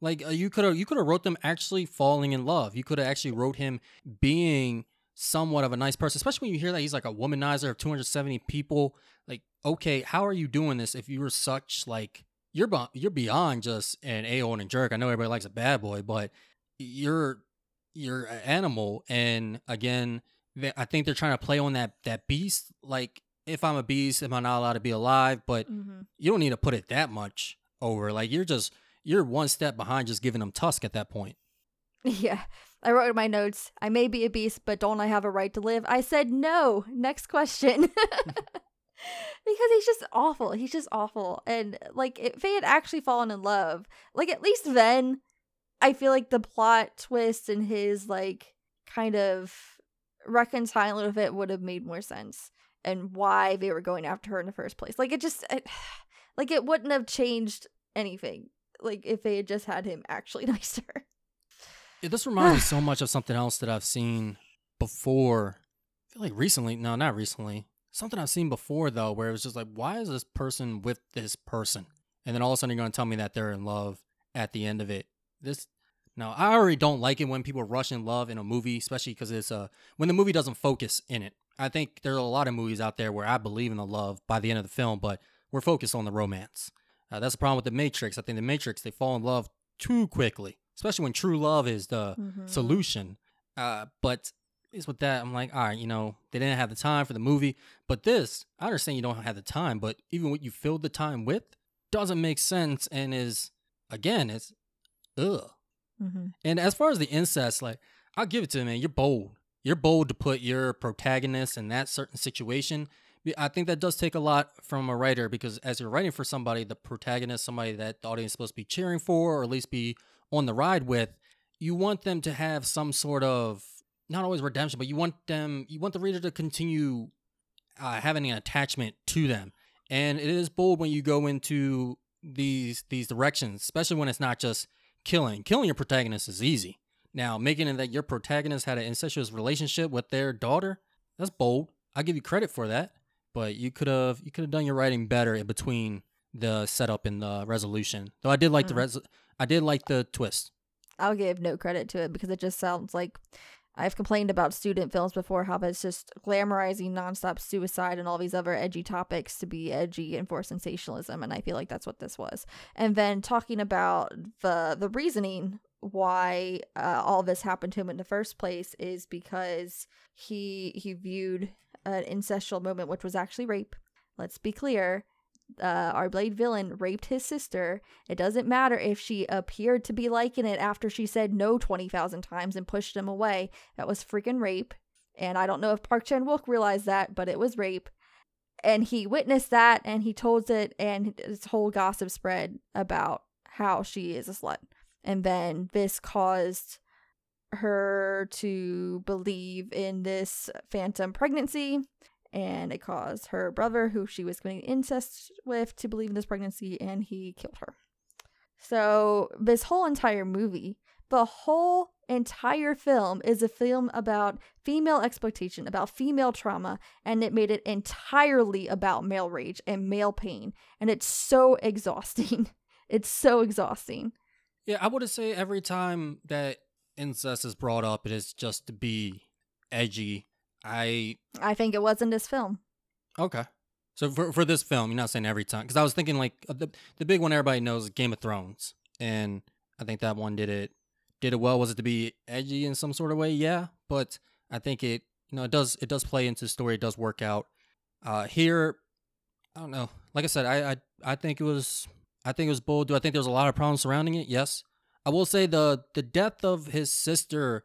[SPEAKER 1] Like uh, you could have you could have wrote them actually falling in love. You could have actually wrote him being somewhat of a nice person, especially when you hear that he's like a womanizer of 270 people. Like, okay, how are you doing this if you were such like you're you're beyond just an a hole and a jerk. I know everybody likes a bad boy, but you're you're an animal. And again, they- I think they're trying to play on that that beast. Like, if I'm a beast, am I not allowed to be alive? But
[SPEAKER 2] Mm-hmm.
[SPEAKER 1] you don't need to put it that much over. Like, you're just you're one step behind just giving them tusk at that point.
[SPEAKER 2] Yeah. I wrote in my notes, I may be a beast, but don't I have a right to live? I said no. Next question. because he's just awful. He's just awful. And like if they had actually fallen in love, like at least then I feel like the plot twist and his like kind of reconciling with it would have made more sense and why they were going after her in the first place. Like it just it, like it wouldn't have changed anything like if they had just had him actually nice to her.
[SPEAKER 1] Yeah, this reminds me so much of something else that I've seen before. I feel like recently, no, not recently. Something I've seen before though, where it was just like, why is this person with this person? And then all of a sudden you're going to tell me that they're in love at the end of it. This, no, I already don't like it when people rush in love in a movie, especially because it's uh when the movie doesn't focus in it. I think there are a lot of movies out there where I believe in the love by the end of the film, but we're focused on the romance. Uh, that's the problem with the Matrix. I think the Matrix they fall in love too quickly, especially when true love is the
[SPEAKER 2] Mhm.
[SPEAKER 1] solution. Uh, but least with that, I'm like, all right, you know, they didn't have the time for the movie. But this, I understand you don't have the time, but even what you filled the time with doesn't make sense and is, again, it's ugh.
[SPEAKER 2] Mm-hmm.
[SPEAKER 1] And as far as the incest, like, I'll give it to you, man. You're bold. You're bold to put your protagonist in that certain situation. I think that does take a lot from a writer because as you're writing for somebody, the protagonist, somebody that the audience is supposed to be cheering for or at least be on the ride with, you want them to have some sort of not always redemption, but you want them, you want the reader to continue uh, having an attachment to them. And it is bold when you go into these these directions, especially when it's not just killing. Killing your protagonist is easy. Now, making it that your protagonist had an incestuous relationship with their daughter, that's bold. I give you credit for that. But you could have you could have done your writing better in between the setup and the resolution. Though I did like
[SPEAKER 2] Mm.
[SPEAKER 1] the res I did like the twist.
[SPEAKER 2] I'll give no credit to it because it just sounds like I've complained about student films before how it's just glamorizing nonstop suicide and all these other edgy topics to be edgy and for sensationalism, and I feel like that's what this was. And then talking about the the reasoning why uh, all this happened to him in the first place is because he he viewed an incestual moment, which was actually rape. Let's be clear. Uh, our Blade villain raped his sister it doesn't matter if she appeared to be liking it after she said no 20,000 times and pushed him away. That was freaking rape. And I don't know if Park Chan Wook realized that, but it was rape. And he witnessed that and he told it, and this whole gossip spread about how she is a slut. And then this caused her to believe in this phantom pregnancy and it caused her brother, who she was committing incest with, to believe in this pregnancy, and he killed her. So, this whole entire movie, the whole entire film is a film about female exploitation, about female trauma, and it made it entirely about male rage and male pain. And it's so exhausting. It's so exhausting.
[SPEAKER 1] Yeah, I wouldn't say every time that incest is brought up, it is just to be edgy. I
[SPEAKER 2] I think it was in this film.
[SPEAKER 1] okay. So for for this film, you're not saying every time because I was thinking like uh, the the big one everybody knows is Game of Thrones, and I think that one did it did it well. Was it to be edgy in some sort of way? Yeah, but I think it you know it does it does play into the story. It does work out. Uh, here, I don't know. Like I said, I I I think it was I think it was bold. Do I think there was a lot of problems surrounding it? Yes. I will say the the death of his sister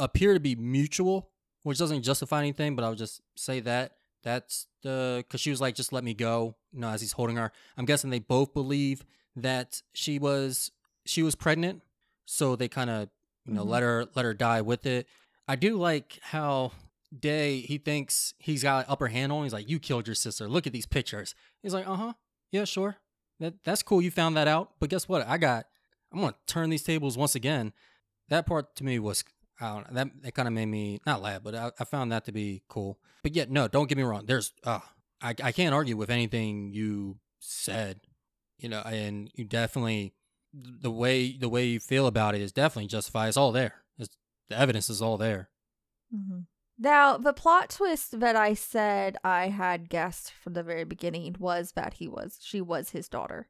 [SPEAKER 1] appeared to be mutual, which doesn't justify anything, but I'll just say that that's the because she was like, just let me go, you know, as he's holding her. I'm guessing they both believe that she was she was pregnant, so they kind of you know
[SPEAKER 2] Mhm.
[SPEAKER 1] let her let her die with it. I do like how Day he thinks he's got upper hand on. He's like, you killed your sister. Look at these pictures. He's like, uh huh, yeah, sure. That that's cool. You found that out. But guess what? I got. I'm gonna turn these tables once again. That part to me was I don't know, that that kind of made me not laugh, but I, I found that to be cool. But yet, no, don't get me wrong. There's uh I I can't argue with anything you said, you know, and you definitely the way the way you feel about it is definitely justified. It's all there. It's, the evidence is all there.
[SPEAKER 2] Mm-hmm. Now, the plot twist that I said I had guessed from the very beginning was that he was she was his daughter.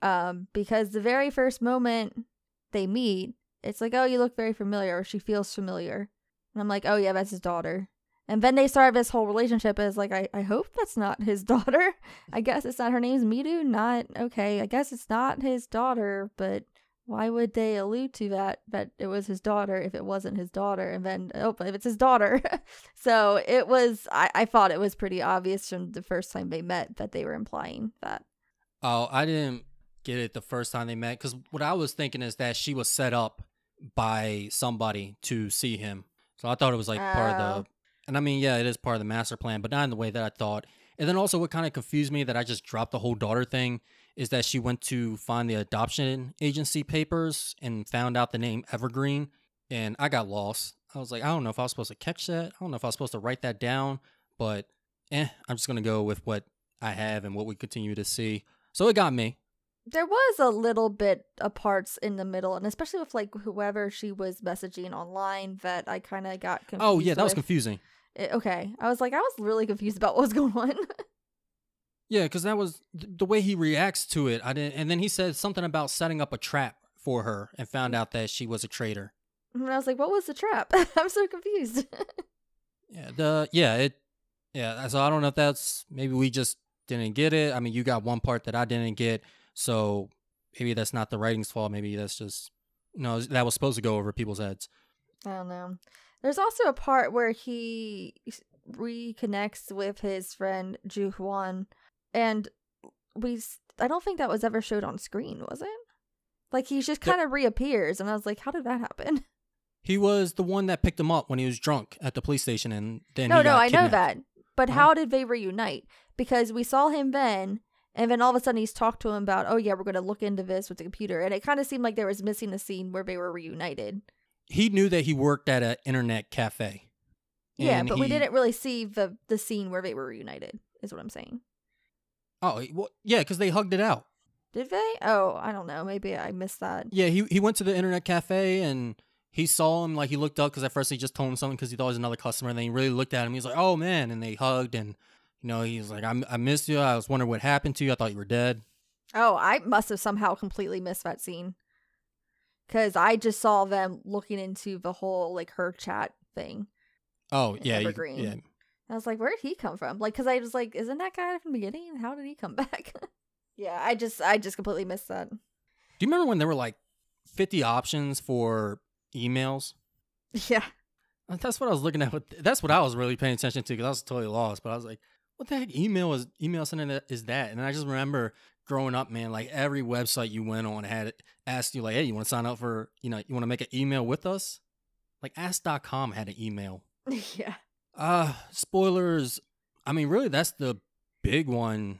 [SPEAKER 2] Um, because the very first moment they meet, it's like, oh, you look very familiar, or she feels familiar. And I'm like, oh yeah, that's his daughter. And then they start this whole relationship as like, I, I hope that's not his daughter. I guess it's not her name's Midu. Not okay. I guess it's not his daughter, but why would they allude to that that it was his daughter if it wasn't his daughter and then oh if it's his daughter so it was I, I thought it was pretty obvious from the first time they met that they were implying that
[SPEAKER 1] Oh, I didn't get it the first time they met because what I was thinking is that she was set up by somebody to see him. So I thought it was like part
[SPEAKER 2] Oh.
[SPEAKER 1] of the, and I mean, yeah, it is part of the master plan, but not in the way that I thought. And then also, what kind of confused me that I just dropped the whole daughter thing is that she went to find the adoption agency papers and found out the name Evergreen, and I got lost. I was like, I don't know if I was supposed to catch that. I don't know if I was supposed to write that down, but eh, I'm just gonna go with what I have and what we continue to see. So it got me.
[SPEAKER 2] There was a little bit of parts in the middle and especially with like whoever she was messaging online that i kind of got confused
[SPEAKER 1] Oh yeah, that was confusing.
[SPEAKER 2] Eh, okay i was like i was really confused about what was going on
[SPEAKER 1] Yeah, because that was th- the way he reacts to it. I didn't, and then he said something about setting up a trap for her and found out that she was a traitor.
[SPEAKER 2] And I was like, what was the trap? I'm so confused.
[SPEAKER 1] Yeah, the yeah it yeah. So I don't know if that's maybe we just didn't get it. I mean, you got one part that I didn't get, so maybe that's not the writing's fault. Maybe that's just no, that was supposed to go over people's heads.
[SPEAKER 2] I don't know. There's also a part where he reconnects with his friend Ju Huan, and we. I don't think that was ever showed on screen, was it? Like he just kind of reappears, and I was like, "How did that happen?"
[SPEAKER 1] He was the one that picked him up when he was drunk at the police station, and then
[SPEAKER 2] no, no, I know that. But
[SPEAKER 1] Uh-huh.
[SPEAKER 2] how did they reunite? Because we saw him then, and then all of a sudden he's talked to him about, "Oh yeah, we're going to look into this with the computer," and it kind of seemed like there was missing a scene where they were reunited.
[SPEAKER 1] He knew that he worked at an internet cafe.
[SPEAKER 2] Yeah, but we didn't really see the the scene where they were reunited. Is what I'm saying.
[SPEAKER 1] Oh, well, yeah, because they hugged it out.
[SPEAKER 2] Did they? Oh, I don't know. Maybe I missed that.
[SPEAKER 1] Yeah, he he went to the internet cafe and he saw him. Like he looked up because at first he just told him something because he thought it was another customer. And then he really looked at him. He was like, "Oh man!" And they hugged and you know he was like, "I I missed you. I was wondering what happened to you. I thought you were dead."
[SPEAKER 2] Oh, I must have somehow completely missed that scene. Cause I just saw them looking into the whole like her chat thing.
[SPEAKER 1] Oh yeah, you- yeah.
[SPEAKER 2] I was like, where did he come from? Like, cause I was like, isn't that guy from the beginning? How did he come back? yeah, I just, I just completely missed that.
[SPEAKER 1] Do you remember when there were like fifty options for emails?
[SPEAKER 2] Yeah,
[SPEAKER 1] That's what I was looking at. With, that's what I was really paying attention to because I was totally lost. But I was like, "What the heck email is email sending that is that?" And I just remember growing up, man. Like every website you went on had asked you like, "Hey, you want to sign up for you know you want to make an email with us?" Like Ask.com had an email.
[SPEAKER 2] yeah.
[SPEAKER 1] Uh spoilers. I mean, really, that's the big one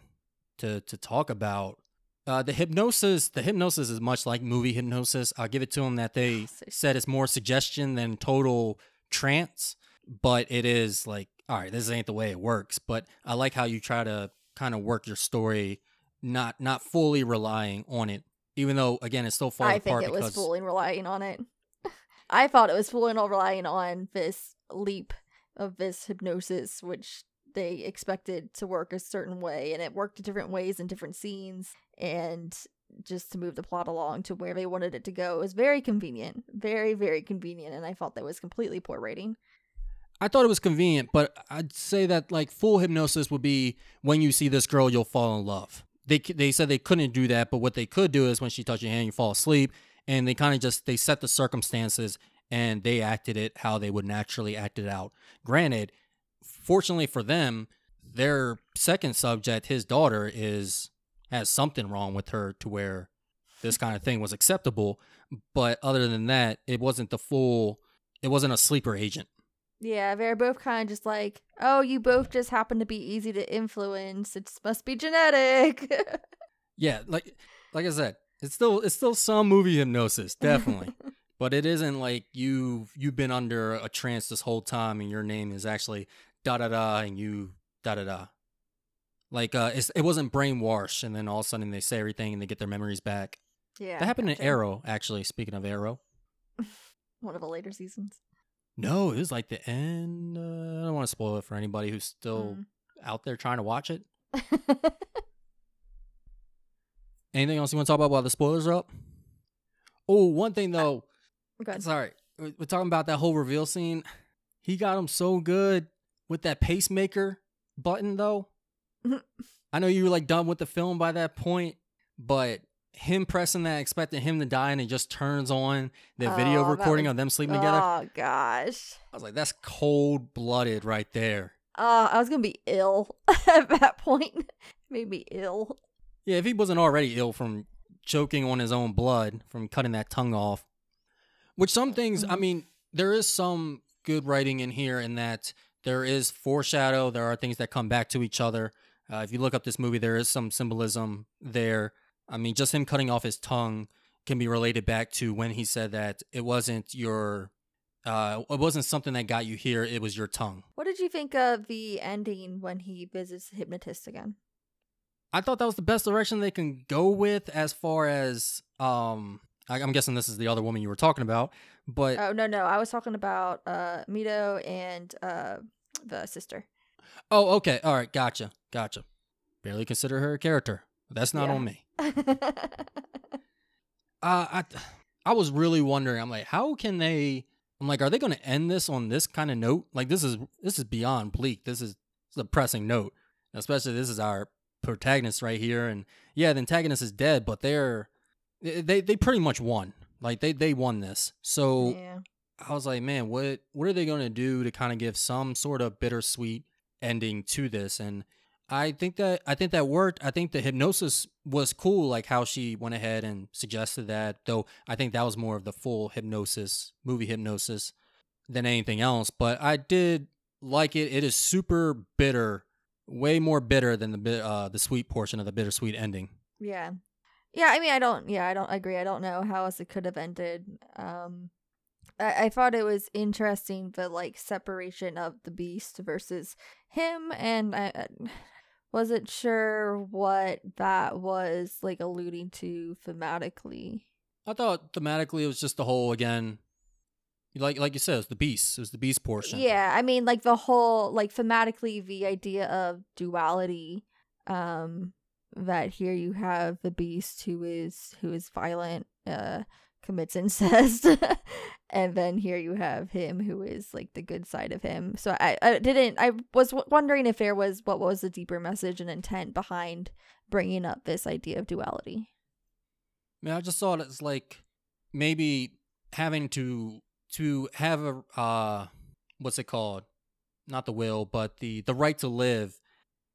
[SPEAKER 1] to to talk about. Uh, the hypnosis, the hypnosis is much like movie hypnosis. I'll give it to them that they said it's more suggestion than total trance, but it is like, all right, this ain't the way it works. But I like how you try to kind of work your story, not not fully relying on it, even though again it's still falls
[SPEAKER 2] I think
[SPEAKER 1] apart
[SPEAKER 2] it
[SPEAKER 1] because
[SPEAKER 2] was fully relying on it. I thought it was fully relying on this leap of this hypnosis, which they expected to work a certain way, and it worked different ways in different scenes, and just to move the plot along to where they wanted it to go. It was very convenient, very very convenient, and I thought that was completely poor writing.
[SPEAKER 1] I thought it was convenient, but I'd say that like full hypnosis would be when you see this girl, you'll fall in love. They they said they couldn't do that, but what they could do is when she touched your hand, you fall asleep, and they kind of just they set the circumstances and they acted it how they would naturally act it out. Granted, fortunately for them, their second subject, his daughter, is has something wrong with her to where this kind of thing was acceptable. But other than that, it wasn't the full. It wasn't a sleeper agent.
[SPEAKER 2] Yeah, they're both kind of just like, oh, you both just happen to be easy to influence. It must be genetic.
[SPEAKER 1] Yeah, like like I said, it's still it's still some movie hypnosis, definitely. but it isn't like you you've been under a trance this whole time and your name is actually da da da and you da da da. Like uh it's, it wasn't brainwash and then all of a sudden they say everything and they get their memories back.
[SPEAKER 2] yeah,
[SPEAKER 1] that happened in. Arrow, actually, speaking of Arrow.
[SPEAKER 2] One of the later seasons.
[SPEAKER 1] No, it was like the end. Uh, I don't want to spoil it for anybody who's still
[SPEAKER 2] Mm.
[SPEAKER 1] out there trying to watch it. Anything else you want to talk about while the spoilers are up? Oh, one thing though.
[SPEAKER 2] Good.
[SPEAKER 1] Sorry, we- we're talking about that whole reveal scene. He got him so good with that pacemaker button, though.
[SPEAKER 2] Mhm.
[SPEAKER 1] I know you were like done with the film by that point, but him pressing that, expecting him to die, and it just turns on the video
[SPEAKER 2] Oh, that
[SPEAKER 1] recording
[SPEAKER 2] was-
[SPEAKER 1] of them sleeping together.
[SPEAKER 2] Oh gosh.
[SPEAKER 1] I was like, that's cold blooded right there.
[SPEAKER 2] Uh, I was gonna be ill at that point. Made me ill.
[SPEAKER 1] Yeah, if he wasn't already ill from choking on his own blood from cutting that tongue off. Which some things, I mean, there is some good writing in here in that there is foreshadow. There are things that come back to each other. Uh, if you look up this movie, there is some symbolism there. I mean, just him cutting off his tongue can be related back to when he said that it wasn't your, uh, it wasn't something that got you here. It was your tongue.
[SPEAKER 2] What did you think of the ending when he visits the hypnotist again?
[SPEAKER 1] I thought that was the best direction they can go with as far as um I- I'm guessing this is the other woman you were talking about, but
[SPEAKER 2] Oh no, no, I was talking about uh Mito and uh the sister.
[SPEAKER 1] oh okay, all right, gotcha, gotcha. Barely consider her a character. That's not
[SPEAKER 2] Yeah.
[SPEAKER 1] on me. Uh, I I was really wondering. I'm like, how can they? I'm like, are they going to end this on this kind of note? Like, this is this is beyond bleak. This is a pressing note. Especially this is our protagonist right here, and yeah, the antagonist is dead, but they're they they pretty much won. Like they they won this. So
[SPEAKER 2] yeah.
[SPEAKER 1] I was like, man, what what are they going to do to kind of give some sort of bittersweet ending to this? And I think that I think that worked. I think the hypnosis was cool, like how she went ahead and suggested that. Though I think that was more of the full hypnosis, movie hypnosis, than anything else. But I did like it. It is super bitter, way more bitter than the uh the sweet portion of the bittersweet ending.
[SPEAKER 2] Yeah. Yeah, I mean I don't yeah, I don't agree. I don't know how else it could have ended. Um I, I thought it was interesting the like separation of the beast versus him and I wasn't sure what that was like alluding to thematically.
[SPEAKER 1] I thought thematically it was just the whole again, like like you said, it was the beast. It was the beast portion.
[SPEAKER 2] Yeah, I mean like the whole like thematically the idea of duality um that here you have the beast who is who is violent uh commits incest and then here you have him who is like the good side of him so i i didn't i was w- wondering if there was what was the deeper message and intent behind bringing up this idea of duality
[SPEAKER 1] I mean, I just saw it as like maybe having to to have a uh what's it called? Not the will, but the the right to live.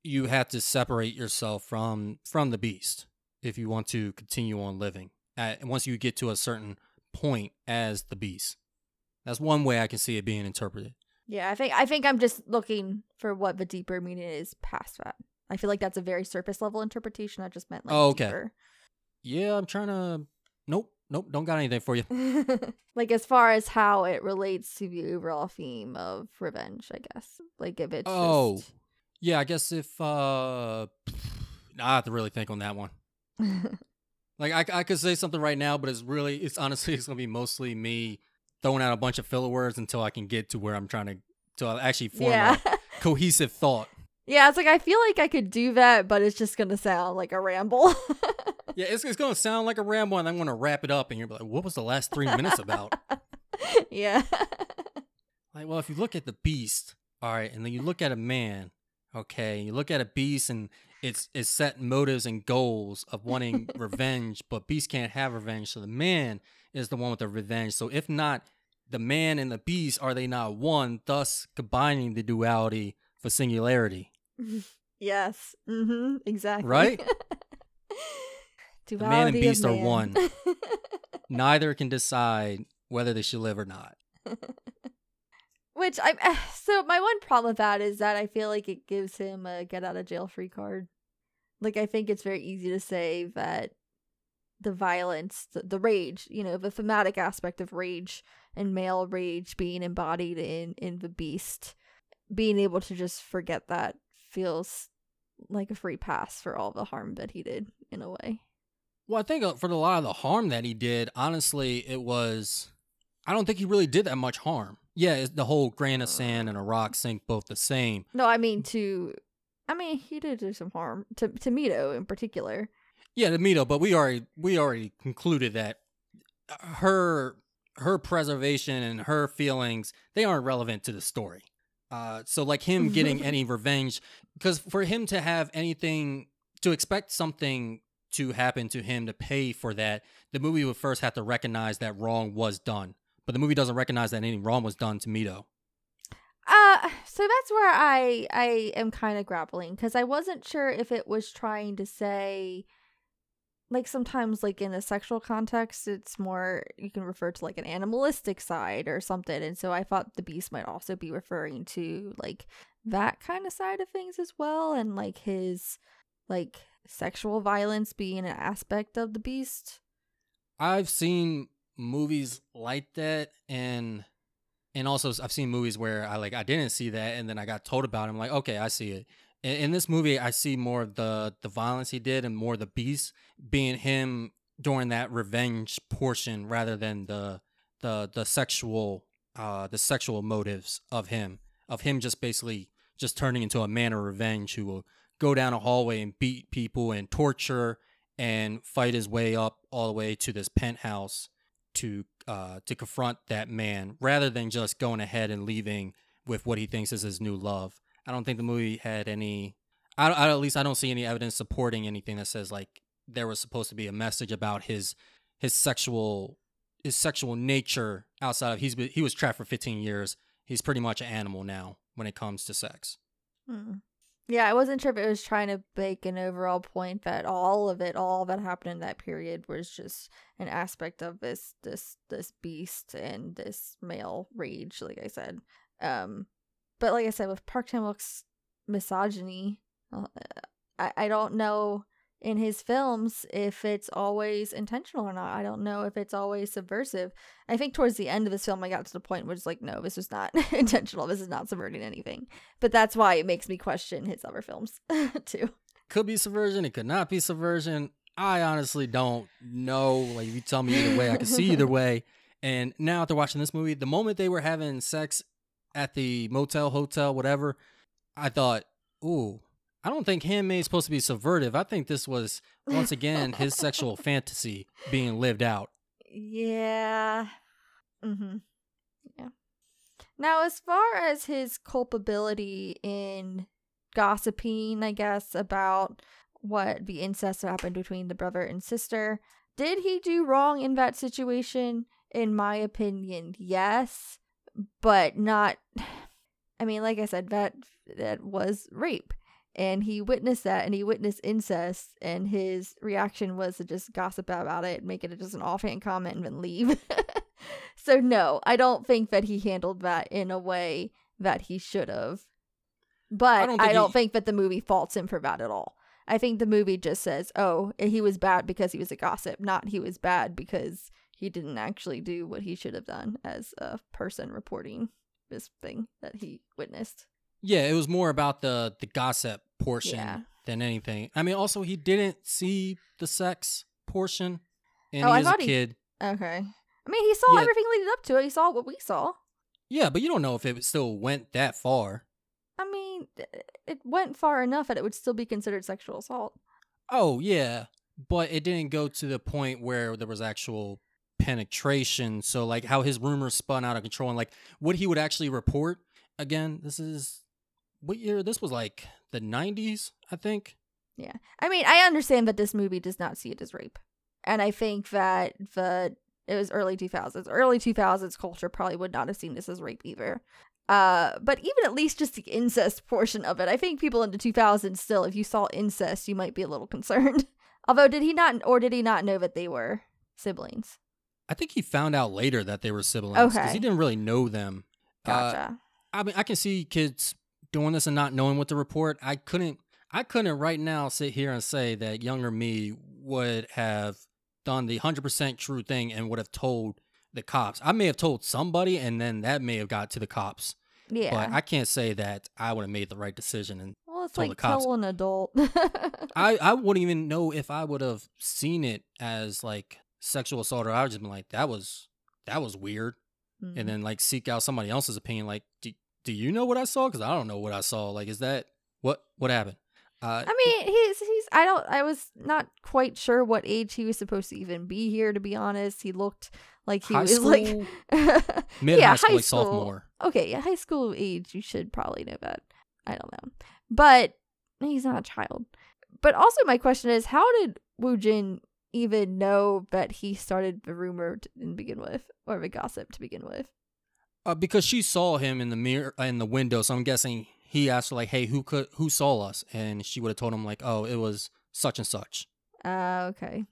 [SPEAKER 1] You have to separate yourself from from the beast if you want to continue on living. At, once you get to a certain point as the beast, that's one way I can see it being interpreted.
[SPEAKER 2] yeah i think i think i'm just looking for what the deeper meaning is past that i feel like that's a very surface level interpretation i just meant like
[SPEAKER 1] Oh, okay.
[SPEAKER 2] deeper.
[SPEAKER 1] Yeah, I'm trying to. Nope, nope, don't got anything for you.
[SPEAKER 2] like as far as how it relates to the overall theme of revenge, I guess. Like if it's
[SPEAKER 1] Oh.
[SPEAKER 2] just...
[SPEAKER 1] Yeah, I guess if uh, I have to really think on that one. Like I, I could say something right now, but it's really, it's honestly, it's gonna be mostly me throwing out a bunch of filler words until I can get to where I'm trying to, to actually form
[SPEAKER 2] yeah.
[SPEAKER 1] a cohesive thought.
[SPEAKER 2] yeah, it's like I feel like I could do that, but it's just gonna sound like a ramble.
[SPEAKER 1] Yeah, it's, it's gonna sound like a ramble, and I'm gonna wrap it up, and you're like, what was the last three minutes about?
[SPEAKER 2] yeah.
[SPEAKER 1] Like, well, if you look at the beast, all right, and then you look at a man, okay, you look at a beast, and it's it's set motives and goals of wanting revenge, but beast can't have revenge, so the man is the one with the revenge. So if not the man and the beast, are they not one? Thus combining the duality for singularity,
[SPEAKER 2] yes. Mm-hmm. Exactly.
[SPEAKER 1] right?
[SPEAKER 2] Duality
[SPEAKER 1] man and beast are one. Neither can decide whether they should live or not.
[SPEAKER 2] Which I'm so my one problem with that is that I feel like it gives him a get out of jail free card. Like I think it's very easy to say that the violence, the, the rage, you know, the thematic aspect of rage and male rage being embodied in in the beast, being able to just forget that feels like a free pass for all the harm that he did in a way.
[SPEAKER 1] Well, I think uh, for a lot of the harm that he did, honestly, it was. I don't think he really did that much harm. Yeah, it's the whole grain of uh. sand and a rock sink both the same.
[SPEAKER 2] No, I mean to I mean he did do some harm to to Mito in particular.
[SPEAKER 1] Yeah, to Mito, but we already we already concluded that uh, her her preservation and her feelings they aren't relevant to the story. Uh, so like him getting mm-hmm. any revenge, because for him to have anything to expect something to happen to him to pay for that, the movie would first have to recognize that wrong was done. But the movie doesn't recognize that anything wrong was done to Mito.
[SPEAKER 2] Uh so that's where I I am kind of grappling cuz I wasn't sure if it was trying to say like sometimes like in a sexual context it's more you can refer to like an animalistic side or something and so I thought the beast might also be referring to like that kind of side of things as well and like his like sexual violence being an aspect of the beast.
[SPEAKER 1] I've seen movies like that and and also I've seen movies where I like I didn't see that and then I got told about it. I'm like, okay, I see it. In, in this movie, I see more of the the violence he did and more the beast being him during that revenge portion rather than the the the sexual uh the sexual motives of him of him just basically just turning into a man of revenge who will go down a hallway and beat people and torture and fight his way up all the way to this penthouse to uh to confront that man rather than just going ahead and leaving with what he thinks is his new love. I don't think the movie had any. I, I at least I don't see any evidence supporting anything that says like there was supposed to be a message about his his sexual his sexual nature outside of he's he was trapped for 15 years. He's pretty much an animal now when it comes to sex.
[SPEAKER 2] Hmm. Yeah, I wasn't sure if it was trying to make an overall point that all of it, all that happened in that period, was just an aspect of this this this beast and this male rage. Like I said, um, but like I said, with Park Chan Wook's misogyny, uh, I I don't know in his films if it's always intentional or not. I don't know if it's always subversive. I think towards the end of this film, I got to the point where it's like, no, this was not intentional. This is not subverting anything. But that's why it makes me question his other films too.
[SPEAKER 1] Could be subversion. It could not be subversion. I honestly don't know. Like, if you tell me either way, I can see either way. And now after watching this movie, the moment they were having sex at the motel, hotel, whatever, I thought, ooh, I don't think Handmaiden's supposed to be subvertive. I think this was once again his sexual fantasy being lived out.
[SPEAKER 2] Yeah. Mm-hmm. Yeah. Now, as far as his culpability in gossiping, I guess, about what the incest happened between the brother and sister, did he do wrong in that situation? In my opinion, yes, but not. I mean, like I said, that that was rape and he witnessed that and he witnessed incest and his reaction was to just gossip about it make it just an offhand comment and then leave. So no i don't think that he handled that in a way that he should have. But i don't, think, I don't he... think that the movie faults him for that at all. I think the movie just says oh eh, he was bad because he was a gossip not he was bad because he didn't actually do what he should have done as a person reporting this thing that he witnessed.
[SPEAKER 1] Yeah, it was more about the the gossip portion yeah. than anything. I mean, also he didn't see the sex portion, and oh, he I was a kid.
[SPEAKER 2] He, okay, I mean, he saw yeah. everything leading up to it. He saw what we saw.
[SPEAKER 1] Yeah, but you don't know if it still went that far.
[SPEAKER 2] I mean, it went far enough that it would still be considered sexual assault.
[SPEAKER 1] Oh yeah, but it didn't go to the point where there was actual penetration. So like how his rumors spun out of control and like what he would actually report. Again, this is what year? This was like the 90s, I think.
[SPEAKER 2] Yeah. I mean, I understand that this movie does not see it as rape. And I think that the it was early 2000s. Early 2000s culture probably would not have seen this as rape either. Uh, but even at least just the incest portion of it, I think people in the 2000s still, if you saw incest, you might be a little concerned. Although, did he not, or did he not know that they were siblings?
[SPEAKER 1] I think he found out later that they were siblings because okay. he didn't really know them.
[SPEAKER 2] Gotcha. Uh,
[SPEAKER 1] I mean, I can see kids doing this and not knowing what to report, I couldn't I couldn't right now sit here and say that younger me would have done the 100% true thing and would have told the cops. I may have told somebody and then that may have got to the cops. Yeah. But I can't say that I would have made the right decision and
[SPEAKER 2] well, it's
[SPEAKER 1] told
[SPEAKER 2] like
[SPEAKER 1] the cops.
[SPEAKER 2] tell an adult.
[SPEAKER 1] I, I wouldn't even know if I would have seen it as like sexual assault or I would just been like, that was that was weird. Mm-hmm. And then like seek out somebody else's opinion. Like, do, do you know what I saw? Because I don't know what I saw. Like, is that what what happened?
[SPEAKER 2] Uh, I mean, he's he's. I don't. I was not quite sure what age he was supposed to even be here. To be honest, he looked like he was
[SPEAKER 1] school,
[SPEAKER 2] like
[SPEAKER 1] mid yeah, high school, like sophomore.
[SPEAKER 2] Okay, yeah, high school age. You should probably know that. I don't know, but he's not a child. But also, my question is, how did Woo Jin even know that he started the rumor to begin with, or the gossip to begin with?
[SPEAKER 1] Uh, because she saw him in the mirror uh, in the window, so I'm guessing he asked her like, "Hey, who could who saw us?" And she would have told him like, "Oh, it was such and such."
[SPEAKER 2] Uh, okay.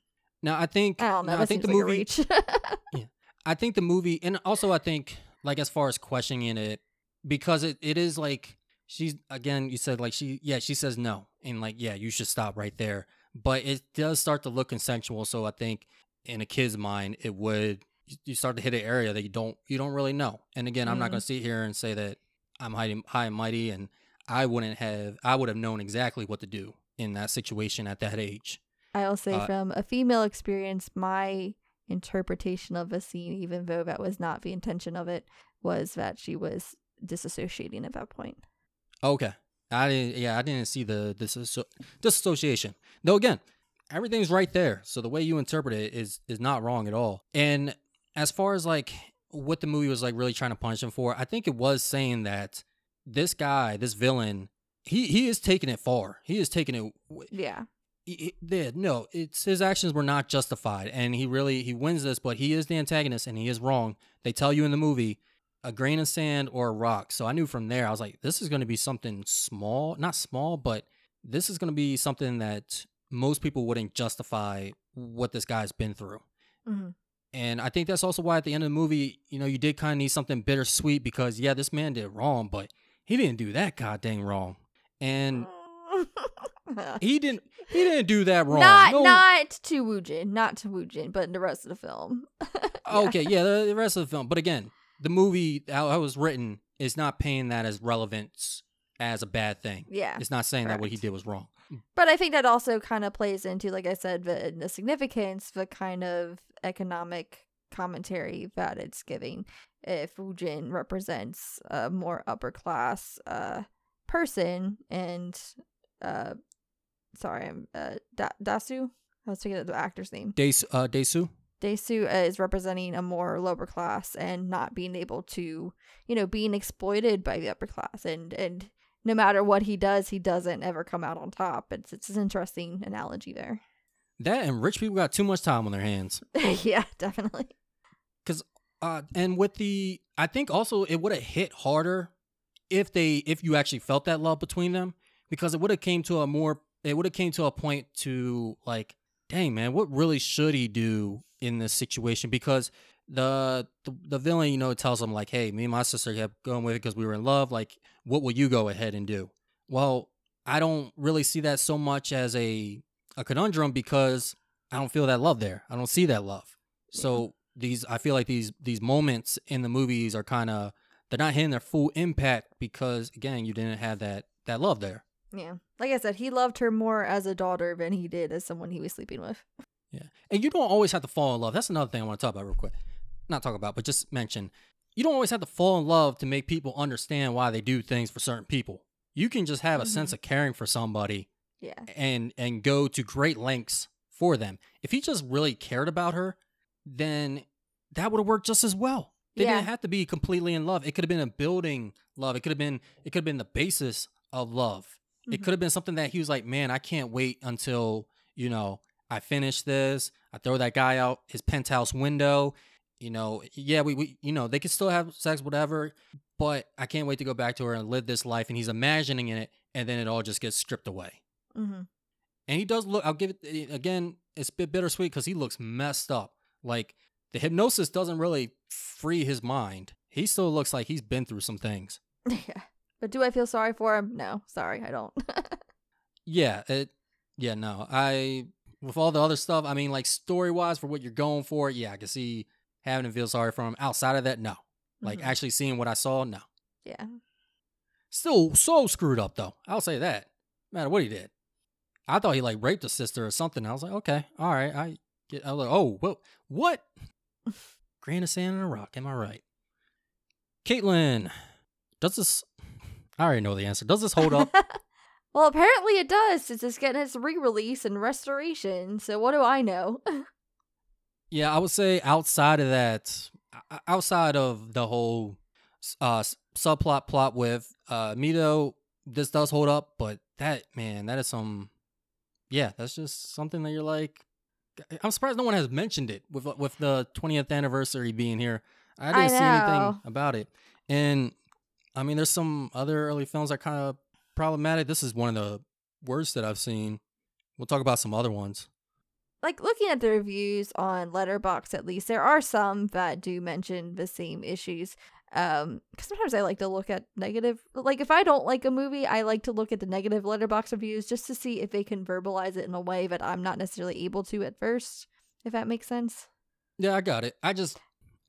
[SPEAKER 1] Now I think
[SPEAKER 2] I don't know.
[SPEAKER 1] I
[SPEAKER 2] think the like movie.
[SPEAKER 1] yeah, I think the movie, and also I think like as far as questioning it, because it, it is like she's again. You said like she yeah she says no, and like yeah you should stop right there. But it does start to look consensual, so I think in a kid's mind it would you start to hit an area that you don't you don't really know. And again, I'm not going to mm-hmm. sit here and say that I'm high, high and mighty, and I wouldn't have I would have known exactly what to do in that situation at that age.
[SPEAKER 2] I'll say uh, from a female experience, my interpretation of a scene, even though that was not the intention of it, was that she was disassociating at that point.
[SPEAKER 1] Okay, I didn't. Yeah, I didn't see the disasso- disassociation. Though again, everything's right there. So the way you interpret it is is not wrong at all. And as far as like what the movie was like really trying to punish him for, I think it was saying that this guy, this villain, he he is taking it far. He is taking it. w-
[SPEAKER 2] Yeah.
[SPEAKER 1] he- he- no, it's his actions were not justified, and he really he wins this, but he is the antagonist, and he is wrong. They tell you in the movie a grain of sand or a rock. So I knew from there, I was like, this is going to be something small, not small, but this is going to be something that most people wouldn't justify what this guy's been through.
[SPEAKER 2] Mhm.
[SPEAKER 1] And I think that's also why at the end of the movie, you know, you did kind of need something bittersweet because yeah, this man did wrong, but he didn't do that goddamn wrong. And he didn't he didn't do that wrong.
[SPEAKER 2] Not
[SPEAKER 1] No-
[SPEAKER 2] not to Woojin, not to Woojin, but in the rest of the film. Yeah.
[SPEAKER 1] Okay, yeah, the, the rest of the film. But again, the movie how it was written is not paying that as relevance as a bad thing.
[SPEAKER 2] Yeah.
[SPEAKER 1] It's not saying that what he did was wrong.
[SPEAKER 2] But I think that also kind of plays into, like I said, the, the significance, the kind of economic commentary that it's giving. If Woojin represents a more upper class uh, person, and uh, sorry, I'm uh, da- Dasu. I was thinking of the actor's name.
[SPEAKER 1] Dae uh, Daesu?
[SPEAKER 2] Daesu is representing a more lower class and not being able to, you know, being exploited by the upper class, and and no matter what he does, he doesn't ever come out on top. It's it's an interesting analogy there.
[SPEAKER 1] That and rich people got too much time on their hands.
[SPEAKER 2] yeah, definitely.
[SPEAKER 1] Cause uh, and with the, I think also it would have hit harder if they, if you actually felt that love between them, because it would have came to a more, it would have came to a point to like, dang man, what really should he do in this situation? Because the the, the villain, you know, tells him like, hey, me and my sister kept going with it because we were in love. Like, what will you go ahead and do? Well, I don't really see that so much as a a conundrum because I don't feel that love there. I don't see that love. So mm-hmm. these I feel like these these moments in the movies are kind of they're not hitting their full impact because again you didn't have that that love there.
[SPEAKER 2] Yeah, like I said, he loved her more as a daughter than he did as someone he was sleeping with.
[SPEAKER 1] Yeah, and you don't always have to fall in love. That's another thing I want to talk about real quick. Not talk about, but just mention. You don't always have to fall in love to make people understand why they do things for certain people. You can just have a sense of caring for somebody
[SPEAKER 2] Yeah,
[SPEAKER 1] and and go to great lengths for them. If he just really cared about her, then that would have worked just as well. They
[SPEAKER 2] Yeah.
[SPEAKER 1] didn't have to be completely in love. It could have been a building love. It could have been it could have been the basis of love. It
[SPEAKER 2] Mhm.
[SPEAKER 1] could have been something that he was like, "Man, I can't wait until, you know, I finish this. I throw that guy out his penthouse window. You know, yeah, we, we you know, they could still have sex whatever, but I can't wait to go back to her and live this life and he's imagining it and then it all just gets stripped away.
[SPEAKER 2] hmm
[SPEAKER 1] And he does look, I'll give it eh, again, it's a bit bittersweet because he looks messed up. Like the hypnosis doesn't really free his mind. He still looks like he's been through some things.
[SPEAKER 2] yeah. But do I feel sorry for him? No, sorry, I don't.
[SPEAKER 1] Yeah, it, yeah, no. I, with all the other stuff, I mean, like story wise for what you're going for, yeah, I can see having to feel sorry for him. Outside of that, no. Like
[SPEAKER 2] Mhm.
[SPEAKER 1] actually seeing what I saw, no.
[SPEAKER 2] yeah,
[SPEAKER 1] Still so screwed up though. I'll say that. No matter what he did. I thought he like raped a sister or something. I was like, okay, all right. I get. I was like, oh, well, What? Grain of sand and a rock. Am I right? Caetlynn, does this? I already know the answer. Does this hold up?
[SPEAKER 2] well, apparently it does. since It's getting its re-release and restoration. So what do I know?
[SPEAKER 1] Yeah, I would say outside of that, outside of the whole uh subplot plot with uh Mito, this does hold up. But that man, that is some. Yeah, that's just something that you're like. I'm surprised no one has mentioned it with with the 20th anniversary being here. I didn't
[SPEAKER 2] I
[SPEAKER 1] see anything about it, and I mean, there's some other early films that are kind of problematic. This is one of the worst that I've seen. We'll talk about some other ones.
[SPEAKER 2] Like looking at the reviews on Letterboxd, at least there are some that do mention the same issues. Um, cause sometimes I like to look at negative. Like if I don't like a movie, I like to look at the negative Letterboxd reviews just to see if they can verbalize it in a way that I'm not necessarily able to at first. If that makes sense.
[SPEAKER 1] Yeah, I got it. I just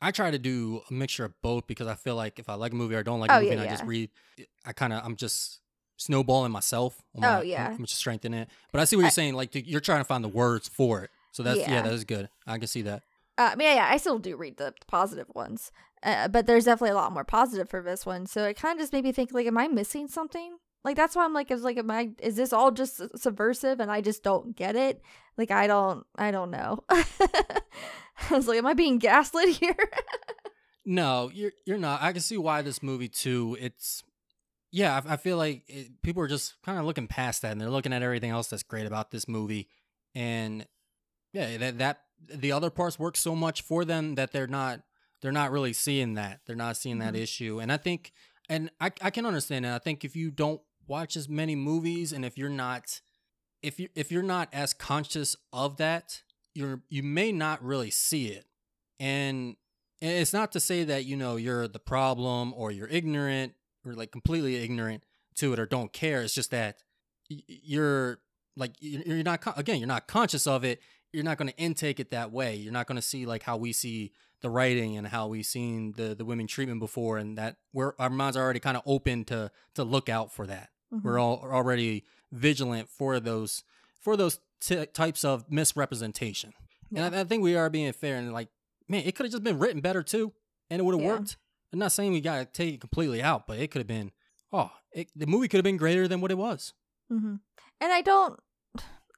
[SPEAKER 1] I try to do a mixture of both because I feel like if I like a movie or don't like a
[SPEAKER 2] Oh,
[SPEAKER 1] movie
[SPEAKER 2] yeah,
[SPEAKER 1] and I just read I kind of I'm just snowballing myself. I'm
[SPEAKER 2] Oh,
[SPEAKER 1] not-
[SPEAKER 2] yeah.
[SPEAKER 1] I'm just strengthening it. But I see what you're
[SPEAKER 2] I-
[SPEAKER 1] saying like you're trying to find the words for it. So that's yeah,
[SPEAKER 2] Yeah.
[SPEAKER 1] that is good. I can see that.
[SPEAKER 2] Uh, I mean, yeah, I still do read the positive ones, uh, but there's definitely a lot more positive for this one. So it kind of just made me think, like, am I missing something? Like that's why I'm like, is like, am I? Is this all just subversive and I just don't get it? Like I don't, I don't know. I was like, am I being gaslit here?
[SPEAKER 1] no, you're you're not. I can see why this movie too. It's yeah, I, I feel like it, people are just kind of looking past that and they're looking at everything else that's great about this movie, and yeah, that that the other parts work so much for them that they're not they're not really seeing that. They're not seeing that
[SPEAKER 2] Mhm.
[SPEAKER 1] issue, and I think and I I can understand that. I think if you don't watch as many movies and if you're not if you if you're not as conscious of that, you're you may not really see it. And and it's not to say that you know you're the problem or you're ignorant or like completely ignorant to it or don't care. It's just that you're like you're not again you're not conscious of it. You're not going to intake it that way. You're not going to see like how we see the writing and how we've seen the the women treatment before, and that we're our minds are already kind of open to to look out for that. We're mm-hmm. all already vigilant for those for those t- types of misrepresentation. And I, I think we are being fair and like, man, it could have just been written better too, and it would have
[SPEAKER 2] Yeah.
[SPEAKER 1] worked. I'm not saying we got to take it completely out, but it could have been. Oh, it, the movie could have been greater than what it was.
[SPEAKER 2] hmm And I don't,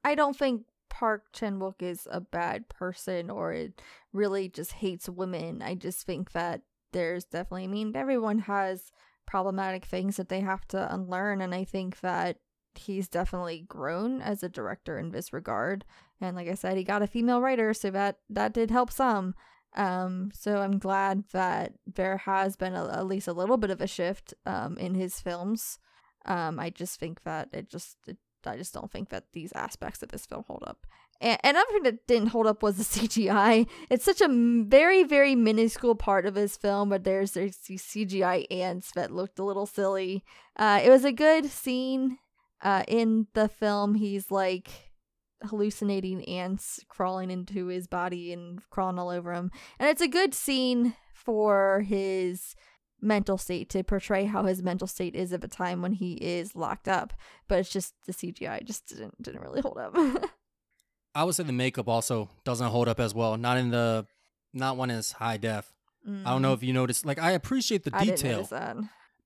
[SPEAKER 2] I don't think Park Chan Wook is a bad person or it really just hates women. I just think that there's definitely, I mean, everyone has problematic things that they have to unlearn, and I think that he's definitely grown as a director in this regard. And like I said, he got a female writer, so that that did help some. Um, so I'm glad that there has been a, at least a little bit of a shift um in his films. Um, I just think that it just, it, I just don't think that these aspects of this film hold up. And another thing that didn't hold up was the CGI. It's such a very, very minuscule part of his film, but there's there's these CGI ants that looked a little silly. Uh, it was a good scene. Uh, in the film, he's like hallucinating ants crawling into his body and crawling all over him, and it's a good scene for his mental state to portray how his mental state is at the time when he is locked up. But it's just the CGI just didn't didn't really hold up.
[SPEAKER 1] I would say the makeup also doesn't hold up as well. Not in the, not when it's high def. I don't know if you noticed. Like I appreciate the
[SPEAKER 2] Mm. I didn't
[SPEAKER 1] detail,
[SPEAKER 2] notice that.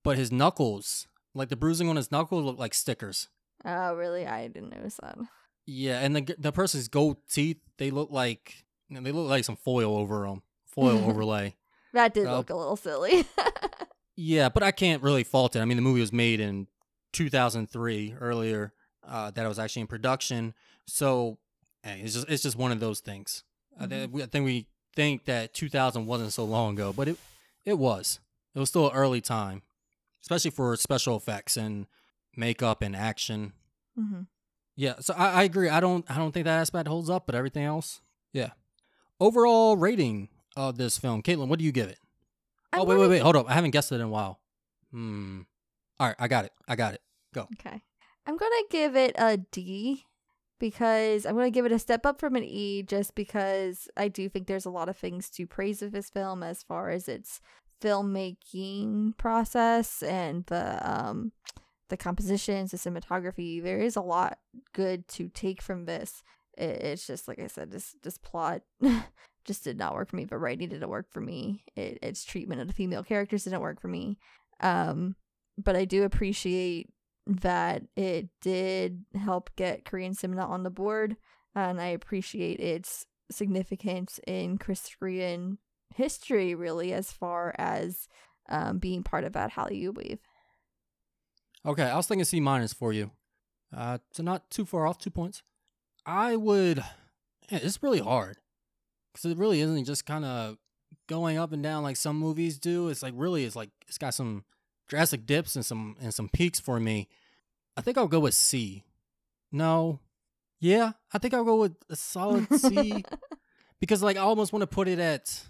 [SPEAKER 1] but his knuckles, like the bruising on his knuckles, look like stickers.
[SPEAKER 2] Oh, really? I didn't notice that.
[SPEAKER 1] Yeah, and the the person's gold teeth, they look like they look like some foil over them, foil overlay.
[SPEAKER 2] That did
[SPEAKER 1] Oh.
[SPEAKER 2] look a little silly.
[SPEAKER 1] Yeah, but I can't really fault it. I mean, the movie was made in 2003 earlier uh, that it was actually in production, so hey, it's just it's just one of those things. I, thi- we- I think we think that 2000 wasn't so long ago, but it it was. It was still an early time, especially for special effects and makeup and action.
[SPEAKER 2] hmm
[SPEAKER 1] Yeah, so I, I agree. I don't I don't think that aspect holds up, but everything else, yeah. Overall rating of this film, Caetlynn, what do you give it?
[SPEAKER 2] I'm
[SPEAKER 1] oh wait, wait, wait, hold up. I haven't guessed it in a while. Hmm. All right, I got it. I got it. Go.
[SPEAKER 2] Okay. I'm going to give it a D because I'm going to give it a step up from an E just because I do think there's a lot of things to praise of this film as far as its filmmaking process and the um the compositions, the cinematography. There is a lot good to take from this. It, it's just like I said, this this plot just did not work for me. But writing didn't work for me. It, its treatment of the female characters didn't work for me. Um, but I do appreciate that it did help get Korean cinema on the board, and I appreciate its significance in Korean history, really, as far as um, being part of that Hallyu wave.
[SPEAKER 1] Okay, I was thinking C minus for you. Uh, so not too far off, two points. I would. It's really hard because it really isn't just kind of going up and down like some movies do. It's like really, it's like it's got some drastic dips and some and some peaks for me. I think I'll go with C. No, yeah, I think I'll go with a solid C because like I almost want to put it at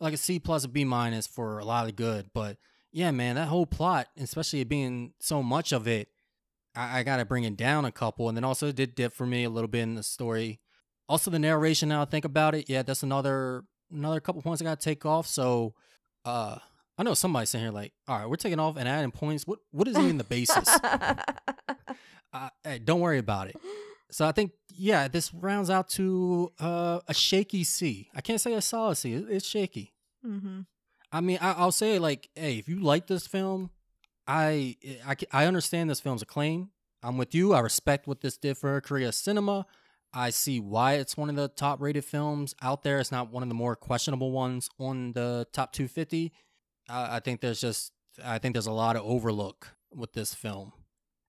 [SPEAKER 1] like a C plus a B minus for a lot of good, but yeah, man, that whole plot, especially it being so much of it, I, I got to bring it down a couple. And then also it did dip for me a little bit in the story. Also the narration. Now I think about it, yeah, that's another another couple points I got to take off. So, uh, I know somebody's saying here like, all right, we're taking off and adding points. What what is even the basis? uh, hey, don't worry about it. So I think yeah, this rounds out to uh, a shaky C. I can't say a solid C. It's shaky.
[SPEAKER 2] mm-hmm.
[SPEAKER 1] I mean, I, I'll say like, hey, if you like this film, I, I I understand this film's acclaim. I'm with you. I respect what this did for Korea cinema. I see why it's one of the top rated films out there. It's not one of the more questionable ones on the top 250. I, I think there's just I think there's a lot of overlook with this film.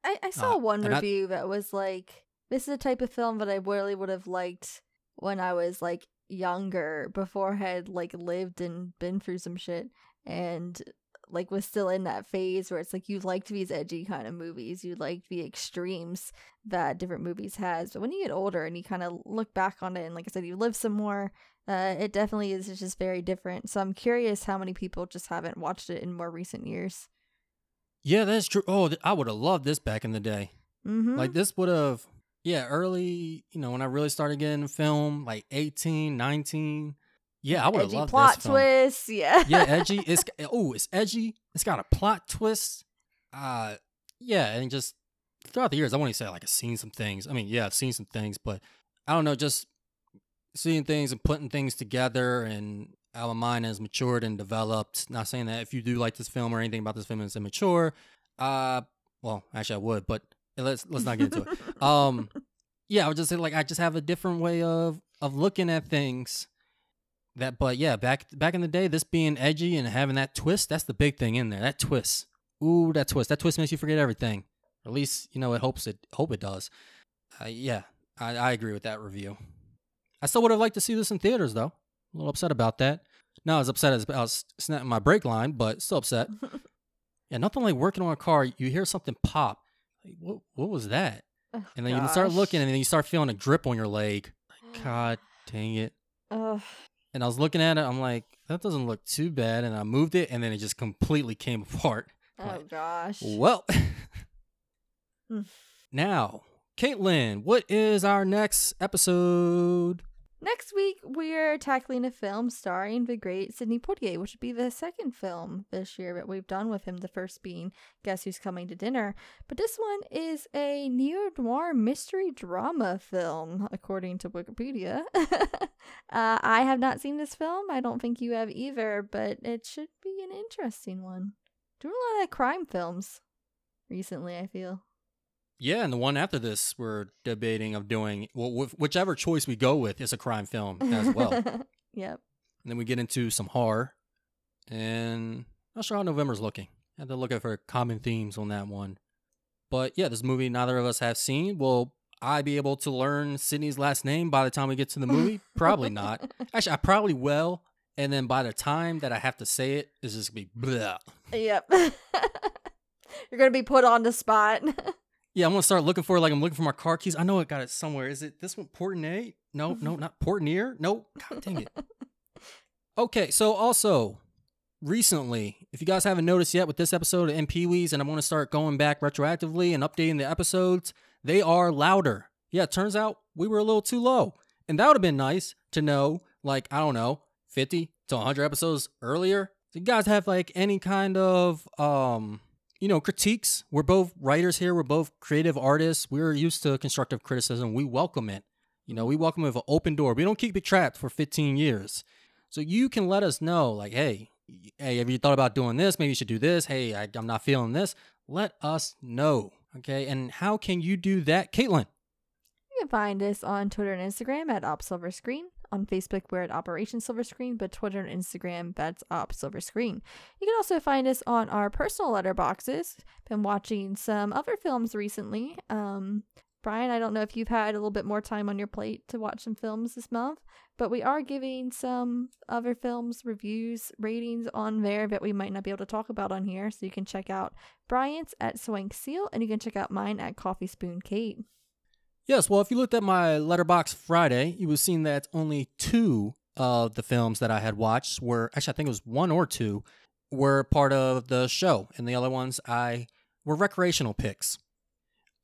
[SPEAKER 2] I, I saw
[SPEAKER 1] Uh,
[SPEAKER 2] one
[SPEAKER 1] and I-
[SPEAKER 2] review that was like, "This is a type of film that I really would have liked when I was like younger, before I had like lived and been through some shit, and like was still in that phase where it's like you liked these edgy kind of movies, you liked the extremes that different movies has. But when you get older and you kind of look back on it, and like I said, you live some more." Uh, it definitely is just very different. So I'm curious how many people just haven't watched it in more recent years.
[SPEAKER 1] Yeah, that's true. Oh, th- I would have loved this back in the day.
[SPEAKER 2] Mm-hmm.
[SPEAKER 1] Like this would have yeah, early, you know, when I really started getting film, like 18, 19. Yeah, I would have loved
[SPEAKER 2] plot
[SPEAKER 1] this film.
[SPEAKER 2] twists. Yeah.
[SPEAKER 1] yeah, edgy. It's oh, it's edgy. It's got a plot twist. Uh yeah, and just throughout the years, I want to say like I've seen some things. I mean, yeah, I've seen some things, but I don't know, just seeing things and putting things together and how my mind has matured and developed. Not saying that if you do like this film or anything about this film is immature. Uh well, actually I would, but let's let's not get into it. Um yeah, I would just say like I just have a different way of of looking at things. That but yeah, back back in the day, this being edgy and having that twist, that's the big thing in there. That twist. Ooh, that twist. That twist makes you forget everything. At least, you know, it hopes it hope it does. Uh, yeah, I, I agree with that review. I still would have liked to see this in theaters though. A little upset about that. Not as upset as I was snapping my brake line, but still upset. yeah, nothing like working on a car. You hear something pop. Like, what what was that?
[SPEAKER 2] Ugh,
[SPEAKER 1] And then you start looking, and then you start feeling a grip on your leg. Like, God dang it!
[SPEAKER 2] Ugh.
[SPEAKER 1] And I was looking at it. I'm like, that doesn't look too bad. And I moved it, and then it just completely came apart.
[SPEAKER 2] Oh
[SPEAKER 1] Right.
[SPEAKER 2] gosh.
[SPEAKER 1] Well,
[SPEAKER 2] Mm.
[SPEAKER 1] now, Caetlynn, what is our next episode?
[SPEAKER 2] Next week we're tackling a film starring the great Sidney Poitier, which would be the second film this year that we've done with him. The first being Guess Who's Coming to Dinner, but this one is a neo noir mystery drama film, according to Wikipedia. uh, I have not seen this film. I don't think you have either, but it should be an interesting one. Doing a lot of crime films recently. I feel.
[SPEAKER 1] Yeah, and the one after this, we're debating of doing well, wh- whichever choice we go with is a crime film as well. and
[SPEAKER 2] yep.
[SPEAKER 1] then we get into some horror, and not sure how November's looking. I had to look at for common themes on that one. But yeah, this movie neither of us have seen. Will I be able to learn Sidney's last name by the time we get to the movie? Probably not. Actually, I probably will. And then by the time that I have to say it, it's just gonna be blah.
[SPEAKER 2] Yep. You're gonna be put on the spot.
[SPEAKER 1] Yeah, I'm gonna start looking for it like I'm looking for my car keys. I know I got it somewhere. Is it this one? Portnay? No, no, not Portnear. Nope. God dang it. Okay, so also recently, if you guys haven't noticed yet with this episode of MPWees, and I'm gonna start going back retroactively and updating the episodes, they are louder. Yeah, it turns out we were a little too low. And that would have been nice to know, like, I don't know, 50 to 100 episodes earlier. Do you guys have like any kind of um you know, critiques. We're both writers here. We're both creative artists. We're used to constructive criticism. We welcome it. You know, we welcome it with an open door. We don't keep it trapped for 15 years. So you can let us know, like, hey, hey, have you thought about doing this? Maybe you should do this. Hey, I, I'm not feeling this. Let us know. Okay. And how can you do that, Caetlynn?
[SPEAKER 2] You can find us on Twitter and Instagram at OpSilverScreen. On Facebook, we're at Operation Silver Screen, but Twitter and Instagram, that's Op Silver Screen. You can also find us on our personal letterboxes. Been watching some other films recently. Um, Bryant, I don't know if you've had a little bit more time on your plate to watch some films this month, but we are giving some other films reviews, ratings on there that we might not be able to talk about on here. So you can check out Bryant's at Swank Seal, and you can check out mine at Coffee Spoon Kate.
[SPEAKER 1] Yes, well, if you looked at my Letterboxd Friday, you would have seen that only two of the films that I had watched were actually I think it was one or two were part of the show, and the other ones I were recreational picks.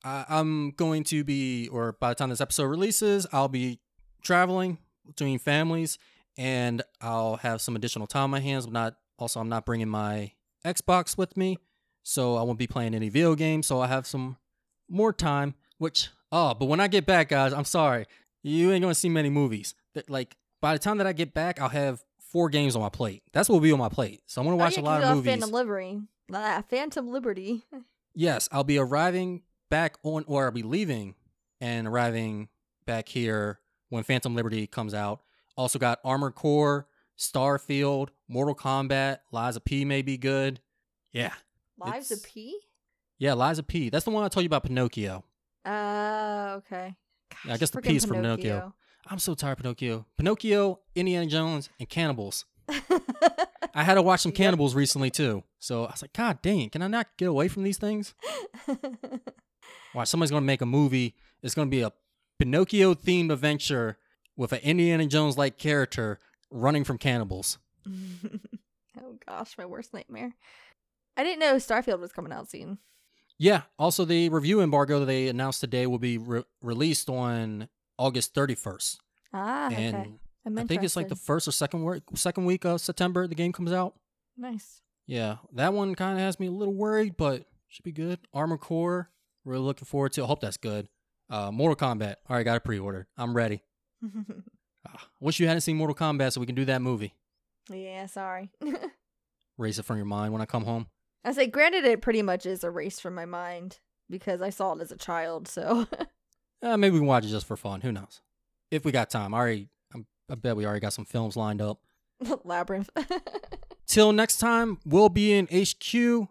[SPEAKER 1] I, I'm going to be, or by the time this episode releases, I'll be traveling between families, and I'll have some additional time on my hands. But not also, I'm not bringing my Xbox with me, so I won't be playing any video games. So I have some more time. Which oh, but when I get back, guys, I'm sorry, you ain't gonna see many movies. That like by the time that I get back, I'll have four games on my plate. That's what will be on my plate. So I'm gonna watch
[SPEAKER 2] oh,
[SPEAKER 1] a
[SPEAKER 2] yeah,
[SPEAKER 1] lot
[SPEAKER 2] 'cause
[SPEAKER 1] of
[SPEAKER 2] got
[SPEAKER 1] movies.
[SPEAKER 2] Phantom Livery. Ah, Phantom Liberty.
[SPEAKER 1] Yes, I'll be arriving back on, or I'll be leaving and arriving back here when Phantom Liberty comes out. Also got Armored Core, Starfield, Mortal Kombat, Lies of P may be good. Yeah.
[SPEAKER 2] Of P?
[SPEAKER 1] Yeah, Lies of P. That's the one I told you about Pinocchio.
[SPEAKER 2] Uh, okay.
[SPEAKER 1] Yeah, I guess the
[SPEAKER 2] freaking
[SPEAKER 1] P is Pinocchio. I'm so tired of Pinocchio. Pinocchio, Indiana Jones, and cannibals. I had to watch some
[SPEAKER 2] Yep.
[SPEAKER 1] cannibals recently too. So I was like, God dang, can I not get away from these things? Watch, somebody's gonna make a movie. It's gonna be a Pinocchio themed adventure with an Indiana Jones like character running from cannibals.
[SPEAKER 2] oh gosh, my worst nightmare. I didn't know Starfield was coming out soon.
[SPEAKER 1] Yeah. Also, the review embargo that they announced today will be re- released on August 31st,
[SPEAKER 2] Ah,
[SPEAKER 1] and
[SPEAKER 2] okay.
[SPEAKER 1] I think it's like the first or second week, second week of September. The game comes out.
[SPEAKER 2] nice.
[SPEAKER 1] Yeah, that one kind of has me a little worried, but should be good. Armor Core, really looking forward to. I hope that's good. Uh, Mortal Kombat. All right, got a pre-order. I'm ready. Ah, wish you hadn't seen Mortal Kombat so we can do that movie.
[SPEAKER 2] yeah, sorry.
[SPEAKER 1] Erase it from your mind when I come home.
[SPEAKER 2] I say, granted, it pretty much is erased from my mind because I saw it as a child. So
[SPEAKER 1] Uh, maybe we can watch it just for fun. Who knows? If we got time. I already, I'm, I bet we already got some films lined up.
[SPEAKER 2] labyrinth.
[SPEAKER 1] Till next time, we'll be in HQ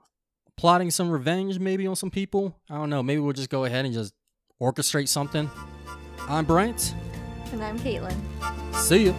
[SPEAKER 1] plotting some revenge maybe on some people. I don't know. Maybe we'll just go ahead and just orchestrate something. I'm Bryant.
[SPEAKER 2] and I'm Caetlynn.
[SPEAKER 1] See ya.